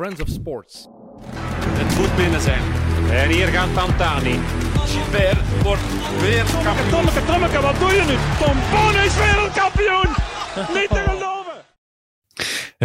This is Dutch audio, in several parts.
Friends of Sports. Het moet binnen zijn. En hier gaat Pantani. Gilbert wordt weer kampioen. Tommeke, Tommeke, wat doe je nu? Tom Boon is wereldkampioen! Niet te!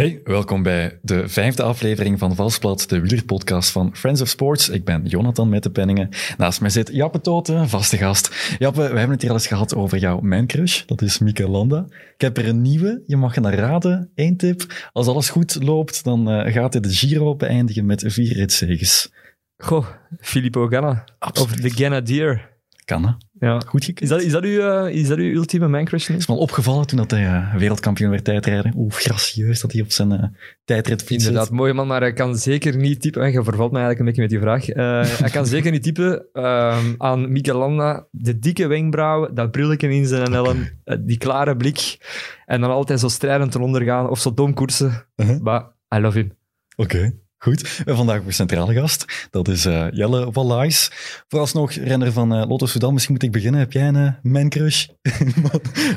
Hey, welkom bij de vijfde aflevering van Valsplat, de wielerpodcast van Friends of Sports. Ik ben Jonathan met de penningen. Naast mij zit Jappe Toten, vaste gast. Jappe, we hebben het hier al eens gehad over jouw mancrush, dat is Mieke Landa. Ik heb er een nieuwe, je mag naar raden. Eén tip, als alles goed loopt, dan uh, gaat hij de Giro beëindigen met vier ritzeges. Goh, Filippo Ganna. Of de Grenadier. Kan, hè? Ja. Goed gekund. Is dat, is dat, uw, uh, is dat uw ultieme mancrush? Het is me al opgevallen toen dat hij uh, wereldkampioen werd tijdrijden. Oeh, gracieus dat hij op zijn uh, tijdritfiets Inderdaad, mooie man, maar hij kan zeker niet typen... Je vervalt mij eigenlijk een beetje met die vraag. hij kan zeker niet typen ehm, aan Mikel Landa. De dikke wenkbrauwen, dat brilletje in zijn helm, die klare blik. En dan altijd zo strijdend eronder gaan of zo dom koersen. Uh-huh. Maar I love him. Oké. Okay. Goed, en vandaag ook een centrale gast. Dat is uh, Jelle Vallais. Vooralsnog renner van uh, Lotto Soudal. Misschien moet ik beginnen. Heb jij een uh, man crush?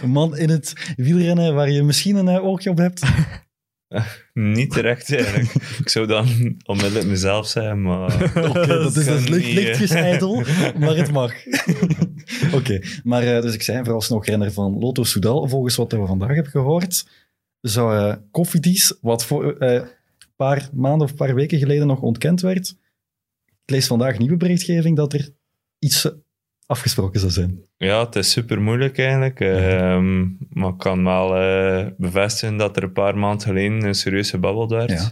een man in het wielrennen waar je misschien een oogje op hebt? niet direct eigenlijk. ik zou dan onmiddellijk mezelf zijn, maar... Oké, okay, dat is dus licht, lichtjes ijdel, maar het mag. Oké, okay, maar dus ik zei vooralsnog renner van Lotto Soudal. Volgens wat we vandaag hebben gehoord, zou Koffiedies, wat voor paar maanden of een paar weken geleden nog ontkend werd. Ik lees vandaag nieuwe berichtgeving dat er iets afgesproken zou zijn. Ja, het is super moeilijk eigenlijk. Ja. Um, maar ik kan wel uh, bevestigen dat er een paar maanden geleden een serieuze babbel werd. Ja.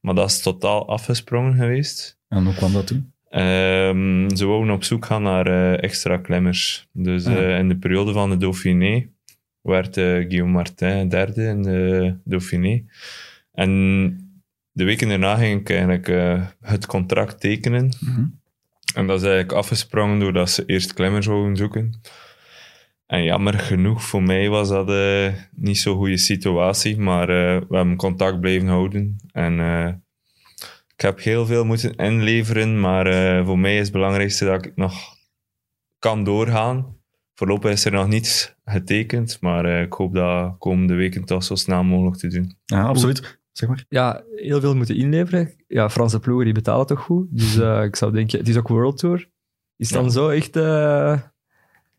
Maar dat is totaal afgesprongen geweest. En hoe kwam dat toen? Um, ze wouden op zoek gaan naar uh, extra klemmers. Dus ja. uh, in de periode van de Dauphiné werd Guillaume Martin derde in de Dauphiné. En de weken daarna ging ik eigenlijk uh, het contract tekenen. Mm-hmm. En dat is eigenlijk afgesprongen doordat ze eerst klemmers wouden zoeken. En jammer genoeg, voor mij was dat uh, niet zo'n goede situatie, maar uh, we hebben contact blijven houden. En ik heb heel veel moeten inleveren, maar voor mij is het belangrijkste dat ik nog kan doorgaan. Voorlopig is er nog niets getekend, maar ik hoop dat komende weken toch zo snel mogelijk te doen. Ja, absoluut. Zeg maar. Ja, heel veel moeten inleveren. Ja, Franse ploegen die betalen toch goed. Dus uh, ik zou denken, het is ook World Tour. Is het dan ja. zo echt... Uh...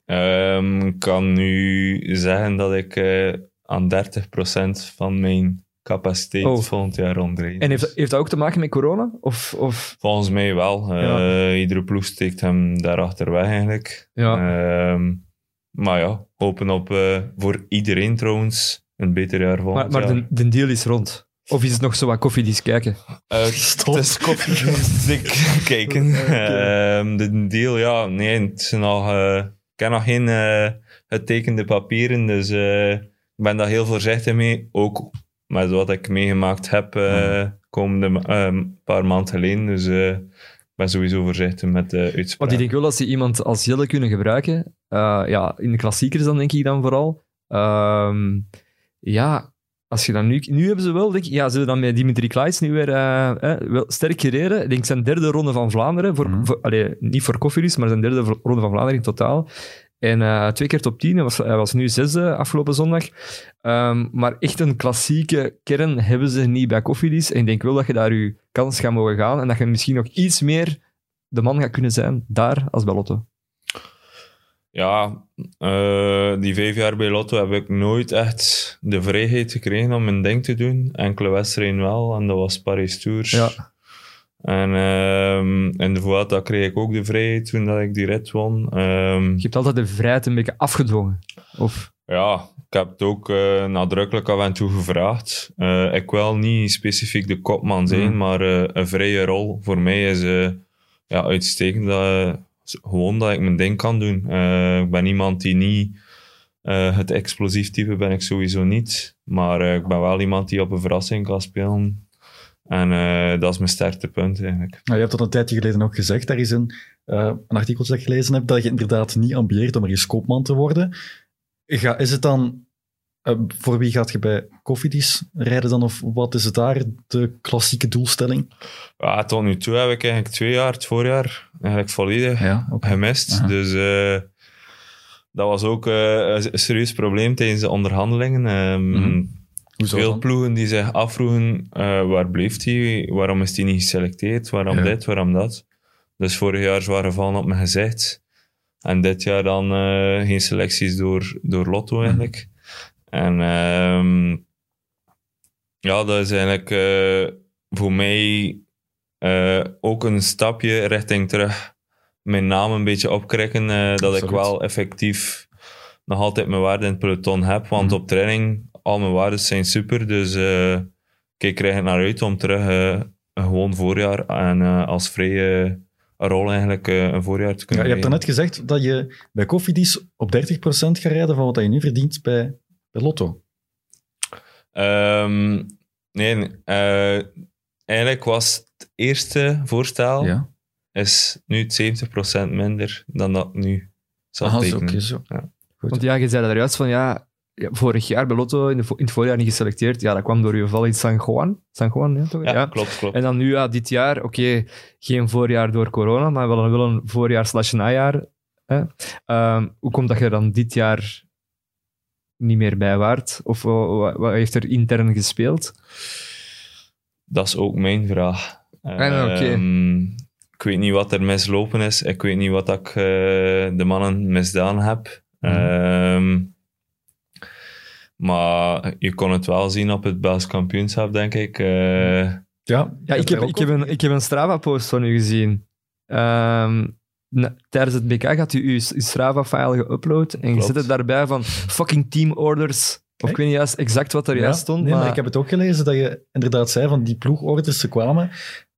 Um, ik kan nu zeggen dat ik uh, aan 30% van mijn capaciteit oh. volgend jaar rondrijd. En heeft, heeft dat ook te maken met corona? Of, of... Volgens mij wel. Ja. iedere ploeg steekt hem daarachter weg eigenlijk. Ja. Um, maar ja, hopen op voor iedereen trouwens een beter jaar volgend maar, maar jaar. de, de deal is rond? Of is het nog zo wat koffiedies kijken? Uh, Stop. Het is kijken. okay. uh, de deal, ja, nee, het is nog, uh, ik heb nog geen uh, getekende papieren, dus ik ben daar heel voorzichtig mee. Ook met wat ik meegemaakt heb mm. komende paar maanden geleden. Dus ik ben sowieso voorzichtig met de uitspraak. Want ik denk wel dat ze iemand als Jelle kunnen gebruiken. ja, in de klassiekers dan denk ik dan vooral. Uh, ja, als je dan nu... Nu hebben ze wel, denk ik, ja, ze dan met Dimitri Klaes nu weer uh, eh, wel sterk gereden. Ik denk zijn derde ronde van Vlaanderen. Voor, mm-hmm. voor, allee, niet voor Koffiedies, maar zijn derde ronde van Vlaanderen in totaal. En uh, twee keer top 10. Hij was, hij was nu zesde afgelopen zondag. Um, maar echt een klassieke kern hebben ze niet bij Koffiedies. En ik denk wel dat je daar je kans gaat mogen gaan. En dat je misschien nog iets meer de man gaat kunnen zijn daar als bij Lotto. Ja, uh, die vijf jaar bij Lotto heb ik nooit echt de vrijheid gekregen om mijn ding te doen. Enkele wedstrijden wel, en dat was Paris Tours. Ja. En um, in de Vuelta kreeg ik ook de vrijheid toen dat ik die rit won. Um, Je hebt altijd de vrijheid een beetje afgedwongen? Of? Ja, ik heb het ook uh, nadrukkelijk af en toe gevraagd. Uh, ik wil niet specifiek de kopman zijn, mm. maar een vrije rol voor mij is ja, uitstekend. Dat, gewoon dat ik mijn ding kan doen. Uh, ik ben iemand die niet uh, het explosief type ben ik sowieso niet. Maar uh, ik ben wel iemand die op een verrassing kan spelen. En dat is mijn sterkste punt eigenlijk. Nou, je hebt dat een tijdje geleden ook gezegd. Daar is een, een artikel dat ik gelezen heb dat je inderdaad niet ambieert om er eens koopman te worden. Ga, is het dan uh, voor wie gaat je bij Koffiedies rijden dan? Of wat is het daar, de klassieke doelstelling? Ja, tot nu toe heb ik eigenlijk twee jaar, het voorjaar, eigenlijk volledig ja, okay. gemist. Aha. Dus uh, dat was ook uh, een serieus probleem tijdens de onderhandelingen. Um, mm -hmm. Hoezo veel dan? ploegen die zich afvroegen, eh, waar bleef hij? Waarom is hij niet geselecteerd? Waarom Ja. dit, waarom dat? Dus vorig jaar zware vallen op mijn gezicht. En dit jaar dan eh, geen selecties door, door Lotto eigenlijk. En ehm, ja, dat is eigenlijk eh, voor mij eh, ook een stapje richting terug mijn naam een beetje opkrikken. eh, dat ik wel effectief nog altijd mijn waarde in het peloton heb. Want Mhm. op training, al mijn waarden zijn super. Dus ik kijk er naar uit om terug een gewoon voorjaar en als vrije rol eigenlijk een voorjaar te Ja, kunnen je hebt daarnet gezegd dat je bij Koffiedies op 30% gaat rijden van wat je nu verdient bij, bij Lotto. Ehm, nee, eh, eigenlijk was het eerste voorstel Ja. is nu 70% minder dan dat nu zal Aha, zo. Ja. Want ja, je zei daar juist van, ja, ja, vorig jaar bij Lotto in, de, vo- in het voorjaar niet geselecteerd. Ja, dat kwam door je val in San Juan. San Juan, ja, toch? Ja, klopt, klopt. En dan nu, ja, dit jaar, oké, geen voorjaar door corona, maar wel een, wel een voorjaar slash najaar. Hè? Ehm, hoe komt dat je dan dit jaar niet meer bij waart? Of wa- wa- wat heeft er intern gespeeld? Dat is ook mijn vraag. oké. Ehm, ik weet niet wat er mislopen is. Ik weet niet wat ik eh, de mannen misdaan heb. Mhm. Ehm, maar je kon het wel zien op het Belgisch kampioenschap, denk ik. Eh, Ja, Ja, ik heb, ik, heb een, ik heb een Strava-post van u gezien. Ehm, na- tijdens het BK had u uw Strava-file geüpload en je zet het daarbij van fucking teamorders. Of ik weet niet juist exact wat er Ja, juist stond, nee, maar... maar ik heb het ook gelezen dat je inderdaad zei van die ploegorders, ze kwamen.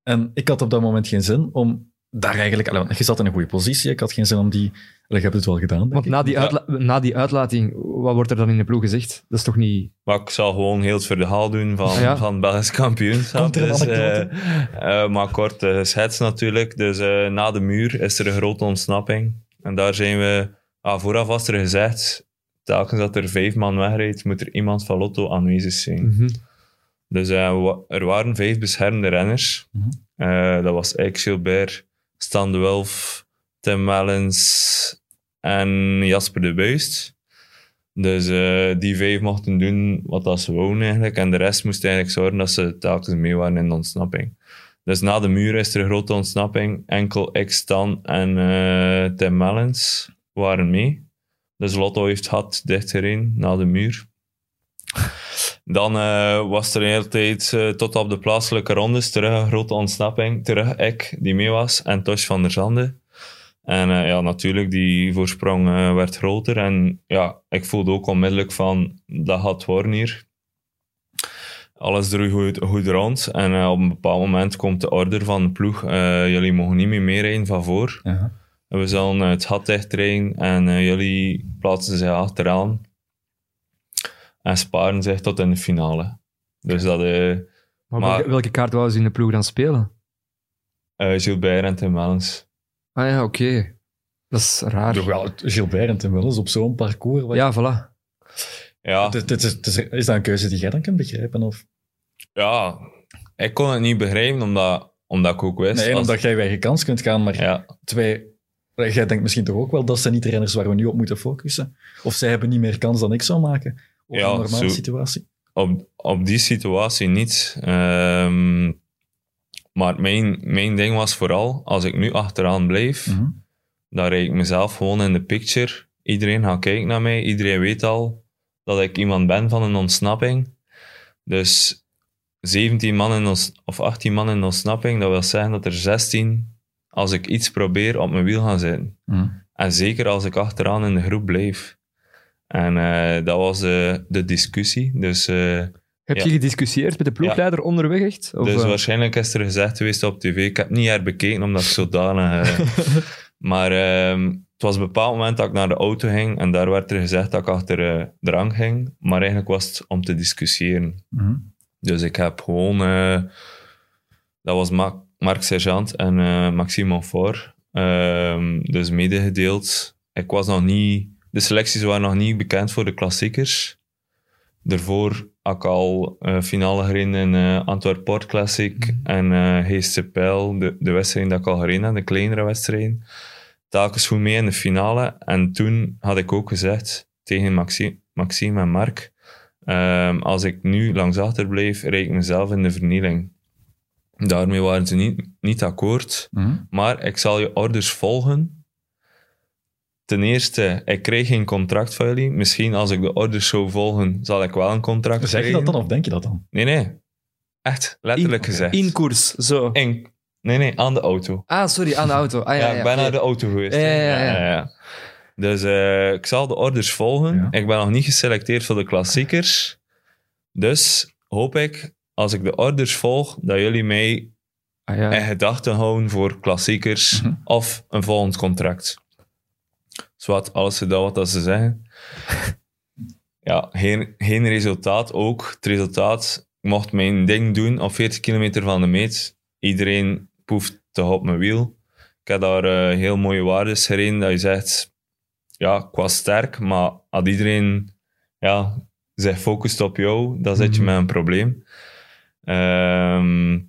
En ik had op dat moment geen zin om daar eigenlijk... allee, je zat in een goede positie, ik had geen zin om die... je hebt het wel gedaan, denk Want ik. na die, Ja. na die uitlating, wat wordt er dan in de ploeg gezegd? Dat is toch niet... Maar ik zal gewoon heel het verhaal doen van, Ah, ja. van Belgisch kampioenschap. Een Dus, eh, eh, maar kort uh, schets natuurlijk. Dus eh, na de muur is er een grote ontsnapping. En daar zijn we... Ah, vooraf was er gezegd, telkens dat er vijf man wegrijdt, moet er iemand van Lotto aanwezig zijn. Mhm. Dus eh, er waren vijf beschermde renners. Mhm. Eh, dat was Eik Gilbert, Stan de Wulf, Tim Wellens en Jasper de Buist. Dus eh, die vijf mochten doen wat dat ze wonen eigenlijk. En de rest moest eigenlijk zorgen dat ze telkens mee waren in de ontsnapping. Dus na de muur is er een grote ontsnapping. Enkel ik, Stan en eh, Tim Wellens waren mee. Dus Lotto heeft had dichterheen na de muur. Dan eh, was er een hele tijd tot op de plaatselijke rondes terug een grote ontsnapping. Terug ik, die mee was, en Tosh van der Zande. En eh, ja, natuurlijk, die voorsprong eh, werd groter. En ja, ik voelde ook onmiddellijk van, dat gaat worden hier. Alles droeg goed, goed rond. En eh, op een bepaald moment komt de order van de ploeg. jullie mogen niet meer meerijden van voor. We zullen het gat dichtrijden en jullie plaatsen zich achteraan en sparen zich tot in de finale. Dus dat eh Maar, Maar- welke, kaart wou ze in de ploeg dan spelen? eh Gilbert en Tim Wellens. Ah ja, oké. Dat is raar. Toch wel, Gilbert en Wellens op zo'n parcours. wat- Ja, voilà. Ja, Het- het is, het is, is dat een keuze die jij dan kunt begrijpen? Of? ja, ik kon het niet begrijpen, omdat, omdat ik ook wist... Nee, als- omdat jij je eigen kans kunt gaan, maar Ja, twee... Jij denkt misschien toch ook wel, dat zijn niet de renners waar we nu op moeten focussen. Of zij hebben niet meer kans dan ik zou maken. Of Ja, een normale zo- situatie. op, op die situatie niet. Ehm, maar mijn, mijn ding was vooral, als ik nu achteraan blijf, Mhm. dan rijd ik mezelf gewoon in de picture. Iedereen gaat kijken naar mij. Iedereen weet al dat ik iemand ben van een ontsnapping. Dus 17 man in ons, of 18 man in ontsnapping, dat wil zeggen dat er 16, als ik iets probeer, op mijn wiel gaan zitten. Mhm. En zeker als ik achteraan in de groep blijf. En eh, dat was eh, de discussie. Dus, eh, Heb je gediscussieerd met de ploegleider onderweg echt? Of, dus eh, waarschijnlijk is er gezegd geweest op tv. Ik heb niet herbekeken, omdat ik zodanig... eh, maar ehm, het was een bepaald moment dat ik naar de auto ging en daar werd er gezegd dat ik achter eh drang ging. Maar eigenlijk was het om te discussiëren. Mhm. Dus ik heb gewoon... dat was Ma- Marc Sergeant en eh, Maxime Monfort. ehm, dus medegedeeld. Ik was nog niet... De selecties waren nog niet bekend voor de klassiekers. Daarvoor had ik al eh, finale gereden in eh Antwerp Port Classic en eh Heeste Pijl, de, de wedstrijd dat ik al gereden heb, de kleinere wedstrijden. Telkens goed mee in de finale. En toen had ik ook gezegd tegen Maxime, Maxime en Marc, Ehm, als ik nu langs achter blijf, rijd ik mezelf in de vernieling. Daarmee waren ze niet, niet akkoord. Mhm. Maar ik zal je orders volgen. Ten eerste, ik krijg geen contract van jullie. Misschien als ik de orders zou volgen, zal ik wel een contract Zeg je krijgen. dat dan of denk je dat dan? Nee, nee. Echt, letterlijk In- gezegd. In koers, zo. In- Nee, nee, aan de auto. Ah, sorry, aan de auto. Ah, ja, Ja, ja, ik ben naar de auto geweest. Ja, ja, ja, ja. Dus eh, ik zal de orders volgen. Ja. Ik ben nog niet geselecteerd voor de klassiekers. Dus hoop ik, als ik de orders volg, dat jullie mij Ah, ja. in gedachten houden voor klassiekers Mhm. of een volgend contract. Zwat, alles gedaan wat dat ze zeggen. ja, geen, geen resultaat ook. Het resultaat, ik mocht mijn ding doen op 40 kilometer van de meet. Iedereen poeft te op mijn wiel. Ik heb daar eh, heel mooie waarden gereden dat je zegt, ja, ik was sterk, maar als iedereen ja, zich focust op jou, dan zit je Mhm. met een probleem. Ehm,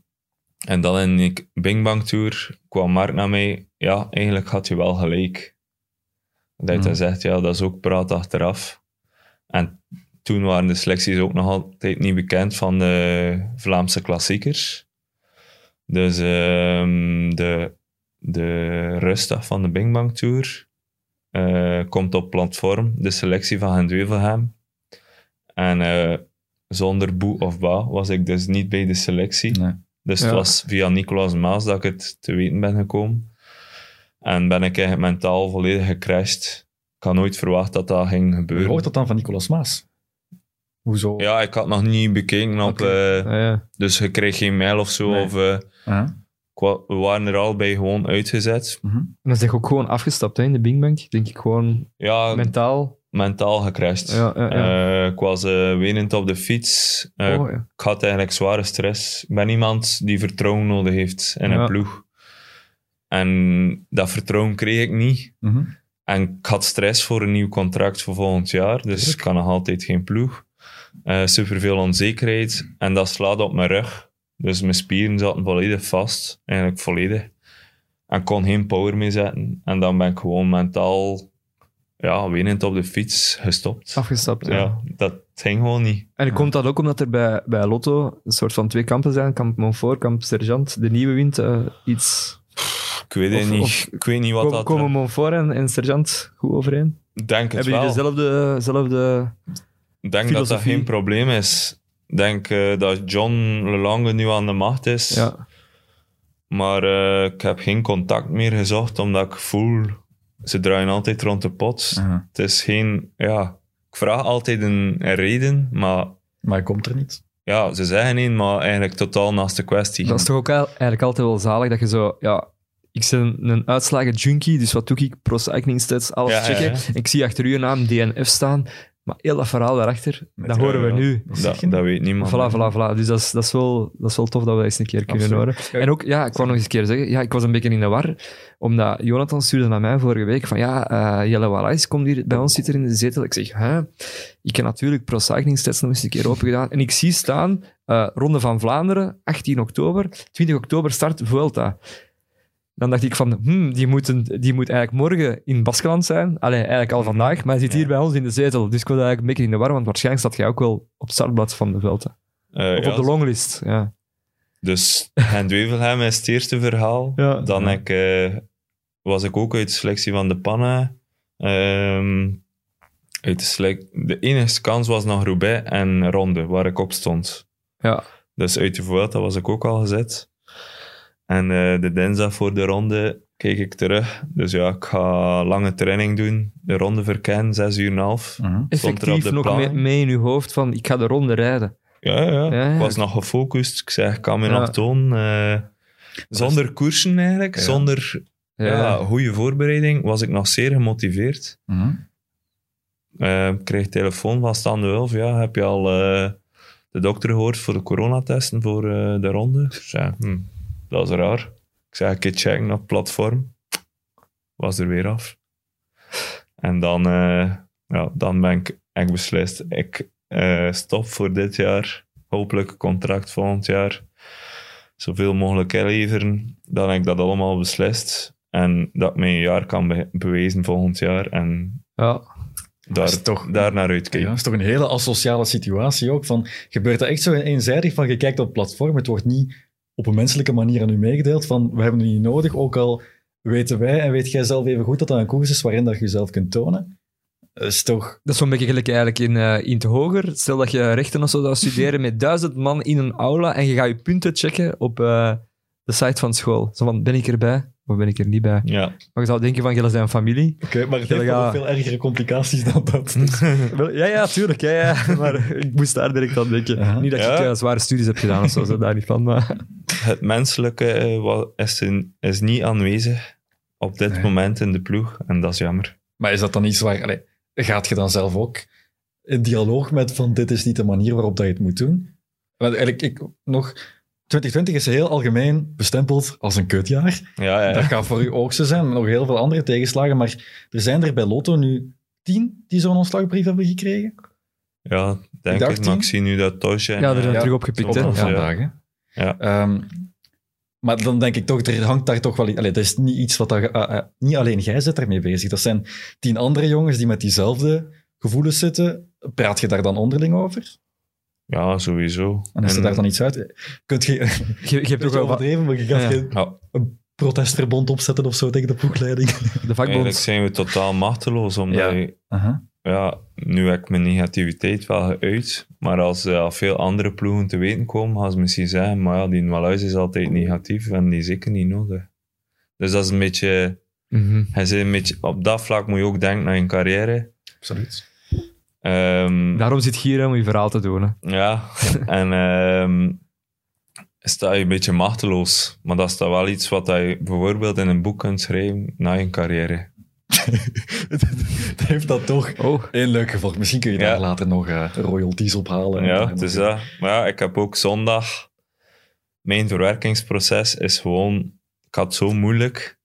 en dan in de Bing Bang Tour kwam Mark naar mij. Ja, eigenlijk had je wel gelijk. Dat hij Mhm. zegt, ja, dat is ook praat achteraf. En toen waren de selecties ook nog altijd niet bekend van de Vlaamse klassiekers. Dus ehm, de, de rustdag van de Bing Bang Tour eh, komt op platform, de selectie van Gent-Wevelgem. En eh, zonder boe of ba was ik dus niet bij de selectie. Nee. Dus Ja. het was via Nicolaas Maas dat ik het te weten ben gekomen. En ben ik eigenlijk mentaal volledig gecrashed. Ik had nooit verwacht dat dat ging Je gebeuren. hoort dat dan van Nicolas Maas? Hoezo? Ja, ik had nog niet bekeken op... Eh, Ah, ja. dus je kreeg geen mail of zo. Nee. Of, Ah, wa- we waren er al bij gewoon uitgezet. mhm. En dan zeg ik ook gewoon afgestapt hè, in de Bing Bang. Denk ik gewoon Ja, mentaal. mentaal gecrashed. Ja. Eh, ik was wenend op de fiets. Oh. Ik had eigenlijk zware stress. Ik ben iemand die vertrouwen nodig heeft in een ploeg. En dat vertrouwen kreeg ik niet. Mhm. En ik had stress voor een nieuw contract voor volgend jaar. Dus ik kan nog altijd geen ploeg. Eh superveel onzekerheid. En dat slaat op mijn rug. Dus mijn spieren zaten volledig vast. Eigenlijk volledig. En kon geen power meer zetten. En dan ben ik gewoon mentaal ja, wenend op de fiets gestopt. Afgestapt, ja. Ja, dat ging gewoon niet. En komt dat ook omdat er bij, bij Lotto een soort van twee kampen zijn? Kamp Montfort, kamp Sergeant. De nieuwe wint eh, iets... Ik weet het Of- niet. of- ik weet niet wat Komen, dat... komen Montfort en, en Sergeant goed overeen? Denk het Hebben jullie wel. dezelfde... dezelfde... Ik denk dat dat geen probleem is. Ik denk eh, dat John Lelange nu aan de macht is. Ja. Maar eh, ik heb geen contact meer gezocht, omdat ik voel... Ze draaien altijd rond de pot. Aha. Het is geen... Ja, ik vraag altijd een, een reden, maar... Maar hij komt er niet. Ja, ze zeggen één, maar eigenlijk totaal naast de kwestie. Dat is toch ook eigenlijk altijd wel zalig dat je zo... Ja, ik ben een uitslagen junkie, dus wat doe ik? Pro Cycling Stats, alles Ja, ja, checken. Ik zie achter uw naam DNF staan, maar heel dat verhaal daarachter, dat horen we nu. Dat Dat, weet niemand. Voilà, voilà, voilà. Dus dat is, dat, is wel, dat is wel tof dat we dat eens een keer kunnen Absoluut. horen. En ook, ja, ik wou nog eens een keer zeggen, ja, ik was een beetje in de war, omdat Jonathan stuurde naar mij vorige week van, ja, eh Jelle Wallace komt hier bij ons zitten in de zetel. Ik zeg, hè? Ik heb natuurlijk Pro Cycling Stats nog eens een keer open gedaan. En ik zie staan, eh, Ronde van Vlaanderen, 18 oktober, 20 oktober start Vuelta. Dan dacht ik van, hmm, die, moeten, die moet eigenlijk morgen in Baskeland zijn. Allee, eigenlijk al vandaag, maar hij zit hier bij ons in de zetel. Dus ik was eigenlijk een beetje in de war, want waarschijnlijk staat jij ook wel op het startblad van de Vuelta. Eh, Of ja, op de longlist, ja. Dus Wevelgem is het eerste verhaal. Ja. Dan. Ik, eh, was ik ook uit de selectie van de Panna. Ehm, uit de, selec- de enige kans was nog Roubaix en Ronde, waar ik op stond. Ja. Dus uit de Vuelta was ik ook al gezet. En eh, de dinsdag voor de ronde keek ik terug. Dus ja, ik ga lange training doen. De ronde verkennen, zes uur en een half. Mhm. Stond er op Effectief de nog mee, mee in je hoofd van, ik ga de ronde rijden. Ja, ja, Ja, ja. ik was nog gefocust. Ik zei, ik kan me Ja. nog tonen. eh, zonder koersen eigenlijk, Ja. zonder ja. goede voorbereiding, was ik nog zeer gemotiveerd. Mhm. Eh, ik kreeg telefoon van Stan de Wulf. Ja, heb je al eh, de dokter gehoord voor de coronatesten voor eh, de ronde? Hm, dat is raar. Ik zei, een keer checken op platform. Was er weer af. En dan, eh, ja, dan ben ik echt beslist. Ik eh, stop voor dit jaar. Hopelijk contract volgend jaar. Zoveel mogelijk inleveren. Dan heb ik dat allemaal beslist. En dat ik mij een jaar kan be- bewijzen volgend jaar. En Ja. Daar, toch- daar naar Ja, uitkijken. dat is toch een hele asociale situatie ook. Van, gebeurt dat echt zo eenzijdig van je kijkt op het platform, het wordt niet op een menselijke manier aan u meegedeeld van we hebben het niet nodig, ook al weten wij en weet jij zelf even goed dat dat een koers is waarin dat je jezelf kunt tonen. Dat is toch... Dat is zo'n beetje gelijk eigenlijk in, eh, in te hoger. Stel dat je rechten of zo zou studeren met duizend man in een aula en je gaat je punten checken op eh, de site van school. Zo van, ben ik erbij of ben ik er niet bij? Ja. Maar je zou denken van, jullie zijn familie. Oké, maar het heeft wel veel ergere complicaties dan dat. Wel, Ja, ja, tuurlijk. Ja, ja. Maar ik moest daar direct aan denken. Aha. Niet dat Ja. eh, zware studies heb gedaan of zo, zo daar niet van. Maar... Het menselijke eh, is, in- is niet aanwezig op dit Nee. moment in de ploeg. En dat is jammer. Maar is dat dan iets waar... Allee, gaat je dan zelf ook in dialoog met van dit is niet de manier waarop dat je het moet doen? Want eigenlijk, ik, nog... 2020 is heel algemeen bestempeld als een kutjaar. Ja, ja. Dat gaat voor u ook zo zijn, met nog heel veel andere tegenslagen. Maar er zijn er bij Lotto nu tien die zo'n ontslagbrief hebben gekregen. ja denk dacht het. Maar ik zie nu dat Tosje... en, Ja, er zijn Ja, terug opgepikt. Hè? van Ja. vandaag, hè. Ja. Ehm, maar dan denk ik toch, er hangt daar toch wel... Allee, dat is niet iets wat... Dat, eh, eh, niet alleen jij zit daarmee bezig. Dat zijn tien andere jongens die met diezelfde gevoelens zitten. Praat je daar dan onderling over? Ja, sowieso. En is er En- daar dan iets uit? Kunt je... Je, je hebt toch Toch wel overdreven, maar je gaat Ja. geen Ja, protestverbond opzetten of zo tegen de ploegleiding. De eigenlijk vakbond... zijn we totaal machteloos. Omdat Ja. je- ja, nu heb ik mijn negativiteit wel geuit. Maar als al veel andere ploegen te weten komen, gaan ze misschien zeggen, maar ja, die Maluis is altijd negatief en die zeker niet nodig. Dus dat is een beetje... Hij zei een beetje op dat vlak moet je ook denken naar je carrière. Absoluut. Ehm, Daarom zit je hier om je verhaal te doen. Hè. Ja, en ehm sta je een beetje machteloos. Maar dat is dan wel iets wat je bijvoorbeeld in een boek kunt schrijven na je carrière. Het heeft dat toch Oh, een leuk gevolg. Misschien kun je daar Ja. later nog eh, royalties ophalen. en Ja, daar het is nog- dat. Maar ja, ik heb ook zondag... Mijn verwerkingsproces is gewoon... Ik had het zo moeilijk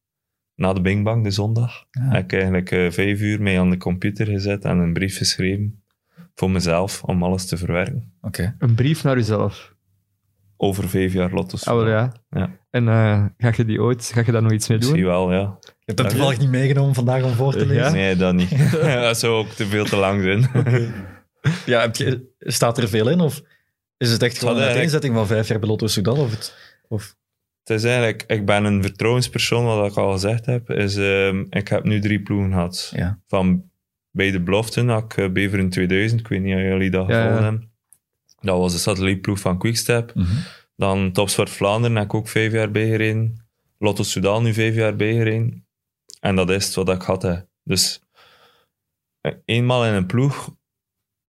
na de Bing Bang de zondag. Ja. Heb ik eigenlijk eh, vijf uur mee aan de computer gezet en een brief geschreven voor mezelf om alles te verwerken. Oké. een brief naar jezelf. Over vijf jaar lotto's. Ah, wel, ja. Ja. En eh, ga je die ooit... Ga je daar nog iets mee doen? Misschien wel, ja. Je hebt dat toevallig niet meegenomen vandaag om voor te Ja? lezen? Nee, dat niet. dat zou ook te veel te lang zijn. Ja, heb je, staat er veel in? Of is het echt gewoon een eigenlijk- uiteenzetting van vijf jaar bij Lotto Soudal? Of het, of, Het is eigenlijk, ik ben een vertrouwenspersoon, wat ik al gezegd heb. Is, ehm, ik heb nu drie ploegen gehad. ja. Van bij de beloften had ik eh, Beveren 2000, ik weet niet of jullie dat Ja, ja. hebben. Dat was de satellietploeg van Quickstep. Mhm. Dan Topsport Vlaanderen heb ik ook vijf jaar bijgereden. Lotto Soudal nu vijf jaar bijgereden. En dat is het wat ik had. Hè. Dus eh, eenmaal in een ploeg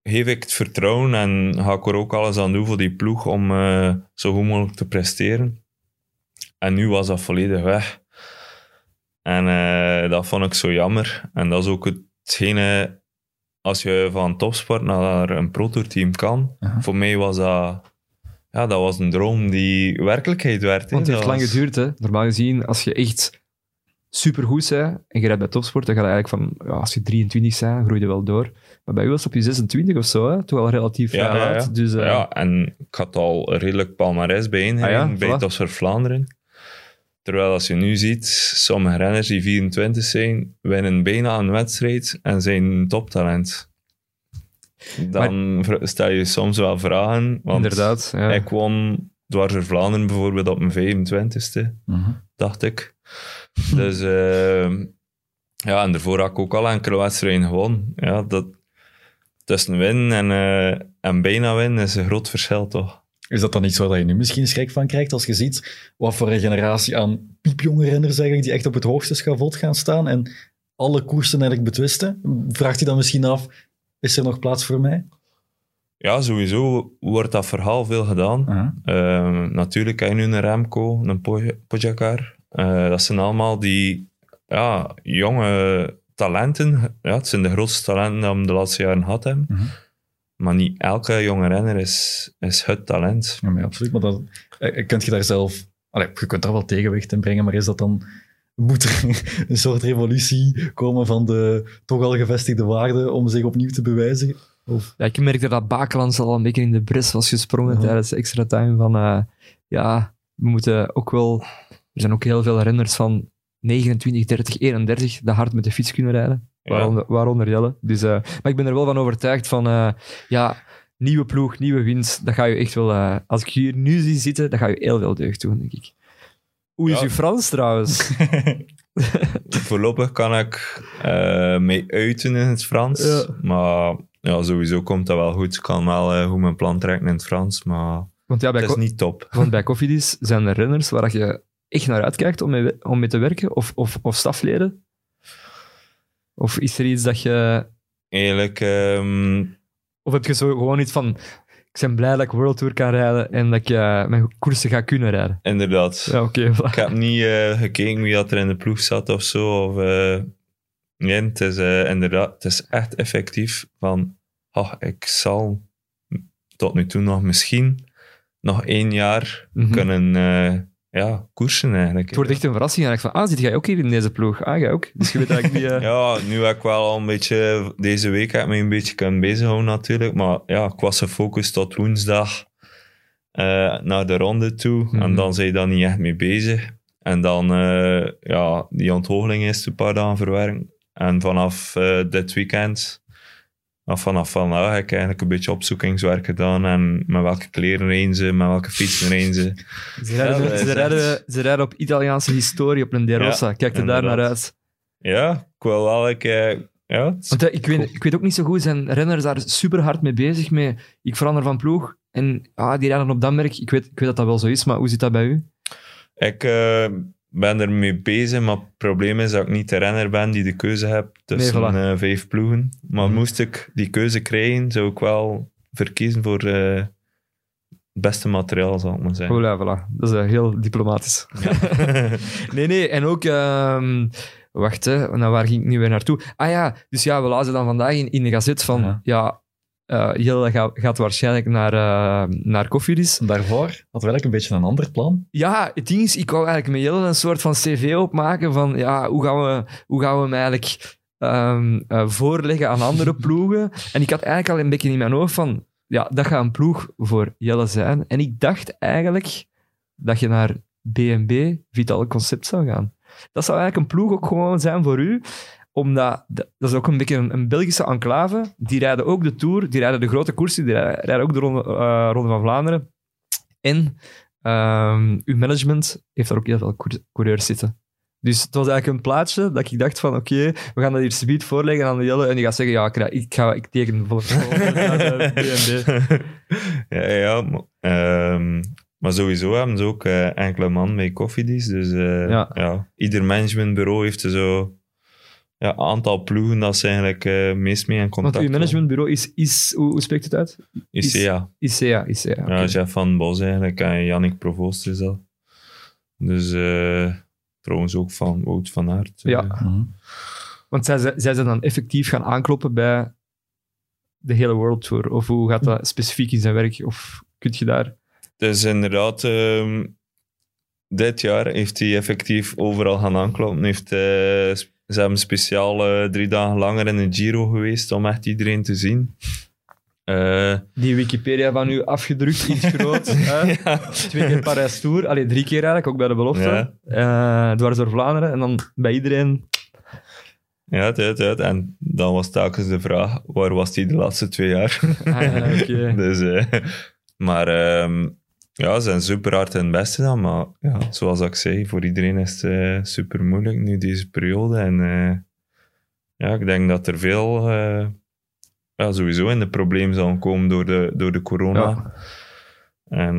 geef ik het vertrouwen en ga ik er ook alles aan doen voor die ploeg om eh, zo goed mogelijk te presteren. En nu was dat volledig weg. En eh, dat vond ik zo jammer. En dat is ook hetgene, als je van topsport naar een prototeam kan, Aha. voor mij was dat, ja, dat was een droom die werkelijkheid werd. Want het heeft lang was- geduurd. Hè. Normaal gezien, als je echt supergoed bent en je rijdt bij topsport, dan ga je eigenlijk van... Ja, als je 23 bent, groei je wel door. Maar bij u was het op je 26 of zo, hè? toch wel relatief Ja, vrij ja. Dus, eh, Ja, en ik had al redelijk palmarès bijeengereden Ah bij voilà. Topsport Vlaanderen. Terwijl als je nu ziet, sommige renners die 24 zijn, winnen bijna een wedstrijd en zijn een toptalent. Dan stel je soms wel vragen. Want inderdaad. Ja. Ik won dwars door Vlaanderen bijvoorbeeld op mijn 25ste, Mhm. dacht ik. Dus ehm, ja, en daarvoor had ik ook al enkele wedstrijden gewonnen. Ja, dat, tussen winnen en, eh, en bijna winnen is een groot verschil, toch? Is dat dan iets waar je nu misschien schrik van krijgt als je ziet wat voor een generatie aan piepjonge renners eigenlijk die echt op het hoogste schavot gaan staan en alle koersen eigenlijk betwisten? Vraagt hij dan misschien af, is er nog plaats voor mij? Ja, sowieso wordt dat verhaal veel gedaan. Ehm, natuurlijk heb je nu een Remco, een Poj- Pogacar. Eh, dat zijn allemaal die ja, jonge talenten. Ja, het zijn de grootste talenten die we de laatste jaren gehad hebben. Mhm. Maar niet elke jonge renner is, is het talent. Ja, maar absoluut. Maar dan eh, kunt je daar zelf... Allee, je kunt daar wel tegenwicht in brengen, maar is dat dan... Moet er een soort revolutie komen van de toch al gevestigde waarden om zich opnieuw te bewijzen? Of, Ja, ik merkte dat Bakelands al een beetje in de bres was gesprongen tijdens de extra time. Van, eh, ja, we moeten ook wel... Er zijn ook heel veel renners van 29, 30, 31 dat hard met de fiets kunnen rijden. Waaronder, waaronder Jelle. Dus, eh, maar ik ben er wel van overtuigd van, eh, ja, nieuwe ploeg, nieuwe winst. Dat ga je echt wel, eh, als ik je hier nu zie zitten, dat ga je heel veel deugd doen, denk ik. Hoe is Ja. uw Frans trouwens? Voorlopig kan ik mee uiten in het Frans. Ja. Maar ja, sowieso komt dat wel goed. Ik kan wel goed mijn plan trekken in het Frans, maar Want ja, bij, het is niet top. want bij zijn er renners waar je echt naar uitkijkt om mee, om mee te werken, of, of, of stafleden? Of is er iets dat je... Eigenlijk, ehm, Of heb je zo gewoon iets van... Ik ben blij dat ik World Tour kan rijden en dat ik eh, mijn koersen ga kunnen rijden. inderdaad. Ja, oké. voilà. Ik heb niet eh, gekeken wie dat er in de ploeg zat of zo. Of, eh, nee, het is inderdaad, het is echt effectief van, ah, ik zal tot nu toe nog misschien nog één jaar Mhm. kunnen ja, koersen eigenlijk. Het wordt echt een verrassing eigenlijk van, ah, zit jij ook hier in deze ploeg? Ah, jij ook? Dus je weet eigenlijk niet... eh, Ja, nu heb ik wel al een beetje, deze week heb ik me een beetje kunnen bezighouden natuurlijk, maar ja, ik was gefocust tot woensdag eh, naar de ronde toe Mhm. en dan zijn je daar niet echt mee bezig. En dan, eh, ja, die ontgoocheling is een paar dagen verwerken. En vanaf dit weekend, of vanaf vandaag, heb ik eigenlijk een beetje opzoekingswerk gedaan en met welke kleren rijden ze, met welke fietsen rijden ze. Ze rijden, Ja, ze, rijden, ze rijden op Italiaanse historie, op een De Rossa. Kijk er daar naar uit. Ja, ik wil wel, eh, ja, Want eh, ik weet, ik weet ook niet zo goed, zijn renners daar super hard mee bezig mee. Ik verander van ploeg en ah, die rijden op dat merk. Ik weet, ik weet dat dat wel zo is, maar hoe zit dat bij u? Ik eh, ben er mee bezig, maar het probleem is dat ik niet de renner ben die de keuze heeft tussen Nee, voilà. eh, vijf ploegen. Maar Mhm. moest ik die keuze krijgen, zou ik wel verkiezen voor eh, het beste materiaal, zal ik maar zeggen. Voilà, voilà. Dat is eh, heel diplomatisch. nee, nee, en ook... ehm, wacht, hè, nou, waar ging ik nu weer naartoe? Ah ja, dus ja, we lazen dan vandaag in, in de gazet van... Ja. Ja, eh, Jelle gaat, gaat waarschijnlijk naar, eh naar Koffiedis. Daarvoor hadden we eigenlijk een beetje een ander plan. Ja, het ding is, ik wou eigenlijk met Jelle een soort van cv opmaken van ja, hoe gaan we, hoe gaan we hem eigenlijk ehm, eh, voorleggen aan andere ploegen. En ik had eigenlijk al een beetje in mijn hoofd van ja, dat gaat een ploeg voor Jelle zijn. En ik dacht eigenlijk dat je naar B&B Vital Concept zou gaan. Dat zou eigenlijk een ploeg ook gewoon zijn voor u omdat, dat dat is ook een beetje een, een Belgische enclave. Die rijden ook de Tour, die rijden de grote koersen, die rijden, rijden ook de Ronde, eh, Ronde van Vlaanderen. En ehm, uw management heeft daar ook heel veel cour- coureurs zitten. Dus het was eigenlijk een plaatje dat ik dacht van oké, we gaan dat hier subiet voorleggen aan de Jelle en die gaat zeggen ja, ik, ga, ik teken de B&B. ja, ja maar, ehm, maar sowieso hebben ze ook eh, enkele man bij Koffiedis. Dus eh, Ja. ja. ieder managementbureau heeft er zo ja, een aantal ploegen dat ze eigenlijk eh, meest mee in contact Want uw managementbureau is, is hoe, hoe spreekt het uit? is, ICEA. ICEA, ICEA. Ja, Jeff van Bos eigenlijk en Jannik Provoost is dat. Dus eh, trouwens ook van Wout van Aert. eh. Ja. Mhm. Want zij, zij zijn dan effectief gaan aankloppen bij de hele World Tour? Of hoe gaat dat specifiek in zijn werk? Of kun je daar... Dus inderdaad, ehm, dit jaar heeft hij effectief overal gaan aankloppen. Heeft, eh, sp- ze hebben speciaal eh, drie dagen langer in de Giro geweest om echt iedereen te zien. Eh, Die Wikipedia van u afgedrukt het groot. hè? Twee keer Parijs Tour. Allee, drie keer eigenlijk, ook bij de belofte. Ja. Eh, dwars door Vlaanderen. En dan bij iedereen... ja, het, het. En dan was telkens de vraag, waar was hij de laatste twee jaar? Ah, dus, maar ehm, ja, ze zijn super hard het beste dan. Maar ja, zoals ik zei, voor iedereen is het eh, super moeilijk nu deze periode. En eh, ja, ik denk dat er veel eh, ja, sowieso in de probleem zal komen door de, door de corona. Ja. En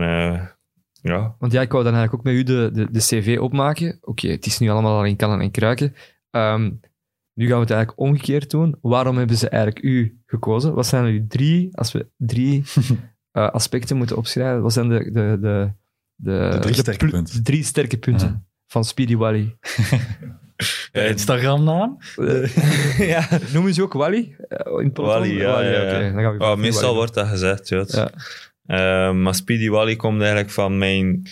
ja, Want ja, ik wou dan eigenlijk ook met u de, de, de cv opmaken. Oké, het is nu allemaal al in kannen en kruiken. Ehm, nu gaan we het eigenlijk omgekeerd doen. Waarom hebben ze eigenlijk u gekozen? Wat zijn uw drie, als we drie eh, aspecten moeten opschrijven, wat zijn de, de, de, de, De drie sterke punten. de drie sterke punten Ja. van Speedy Wally? Eh, Instagram-naam? ja. Noemen ze ook Wally? eh, in? Wally, ja, ja, ja. oké, dan gaan we Ja, voor meestal Wally. wordt dat gezegd, ja. Ja. Eh, maar Speedy Wally komt eigenlijk van mijn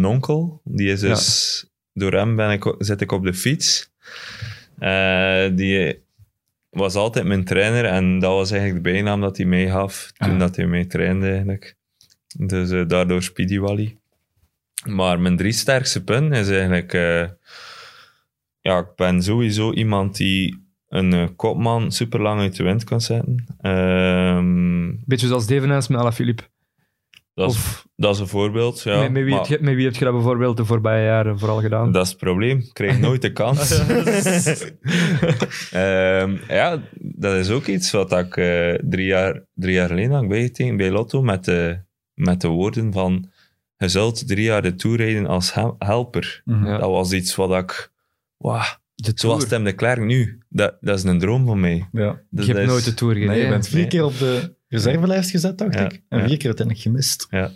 nonkel. Die is dus... Door hem ben ik, zit ik op de fiets. Eh, die was altijd mijn trainer en dat was eigenlijk de bijnaam dat hij mij gaf toen Ah. dat hij mij trainde eigenlijk. Dus eh, daardoor Speedy Wally. Maar mijn drie sterkste punten is eigenlijk... eh, ja, ik ben sowieso iemand die een eh, kopman super lang uit de wind kan zetten. Ehm, Beetje zoals Devenijns met Alaphilippe. dat, is, Of dat is een voorbeeld. Ja, met, met wie maar heb je, met wie heb je dat bijvoorbeeld de voorbije jaren vooral gedaan? dat is het probleem. Ik krijg nooit de kans. Ehm, ja, dat is ook iets wat ik eh, drie, jaar, drie jaar geleden had bijgetekend bij Lotto met de, met de woorden van je zult drie jaar de Tour rijden als hel- helper. Mhm. Dat was iets wat ik... Wauw, De zoals. Tim de Klerk nu. Dat, dat is een droom van mij. Ja. Dus Je hebt dat nooit de Tour gereden. Nee, je bent vier Nee. keer op de reservelijst gezet, dacht Ja, ik. En ja. vier keer uiteindelijk gemist. Ja,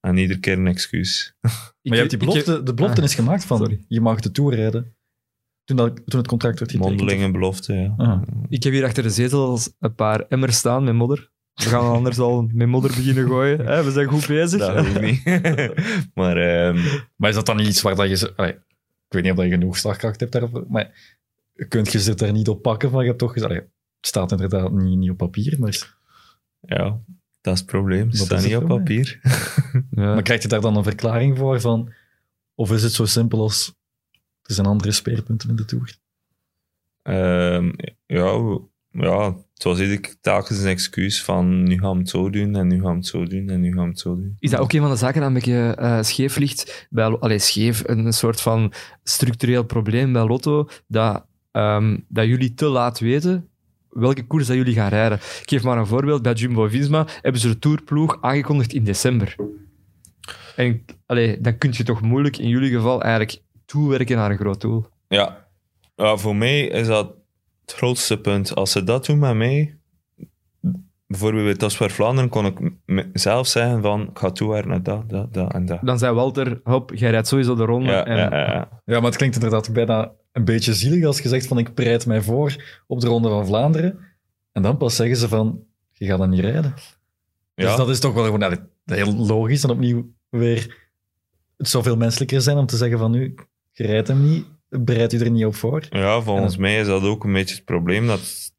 en iedere keer een excuus. Maar je hebt die heb- belofte, de belofte Ah, is gemaakt van, sorry. je mag de Tour rijden. Toen, dat, toen het contract werd getekend. Mondelinge belofte, ja. Ah. Ik heb hier achter de zetels een paar emmers staan met modder. We gaan anders al met modder beginnen gooien. Hè? We zijn goed bezig. Dat hoeft niet. maar ehm, Maar is dat dan niet iets waar dat je... Allee, ik weet niet of je genoeg slagkracht hebt daarop, maar kunt je ze er niet op pakken van, je hebt toch gezegd... allee, het staat inderdaad niet, niet op papier, maar, ja, dat is het probleem. Dat staat is niet op probleem. papier. Ja. maar krijg je daar dan een verklaring voor van... Of is het zo simpel als... Er zijn andere speerpunten in de Tour. Ehm, ja, ja, het was iedere telkens een excuus van nu gaan we het zo doen en nu gaan we het zo doen en nu gaan we het zo doen. Is dat ook een van de zaken dat een beetje eh, scheef ligt? Bij, allee, scheef, een soort van structureel probleem bij Lotto, dat, ehm, dat jullie te laat weten welke koers dat jullie gaan rijden. Ik geef maar een voorbeeld. Bij Jumbo-Visma hebben ze de Tourploeg aangekondigd in december. En allee, dan kun je toch moeilijk in jullie geval eigenlijk toewerken naar een groot doel. Ja. ja, voor mij is dat het grootste punt. Als ze dat doen met mij, bijvoorbeeld bij Tosper Vlaanderen, kon ik zelf zeggen van, ik ga toewerken naar dat, dat, dat en dat. Dan zei Walter, hop, jij rijdt sowieso de ronde. Ja, en, ja, ja, ja. Ja, maar het klinkt inderdaad bijna een beetje zielig als je zegt van ik bereid mij voor op de Ronde van Vlaanderen. En dan pas zeggen ze van, je gaat dan niet rijden. Dus Ja. dat is toch wel gewoon heel logisch. En opnieuw weer, het zou veel menselijker zijn om te zeggen van nu, je rijdt hem niet, bereid je er niet op voor. Ja, volgens En mij is dat ook een beetje het probleem dat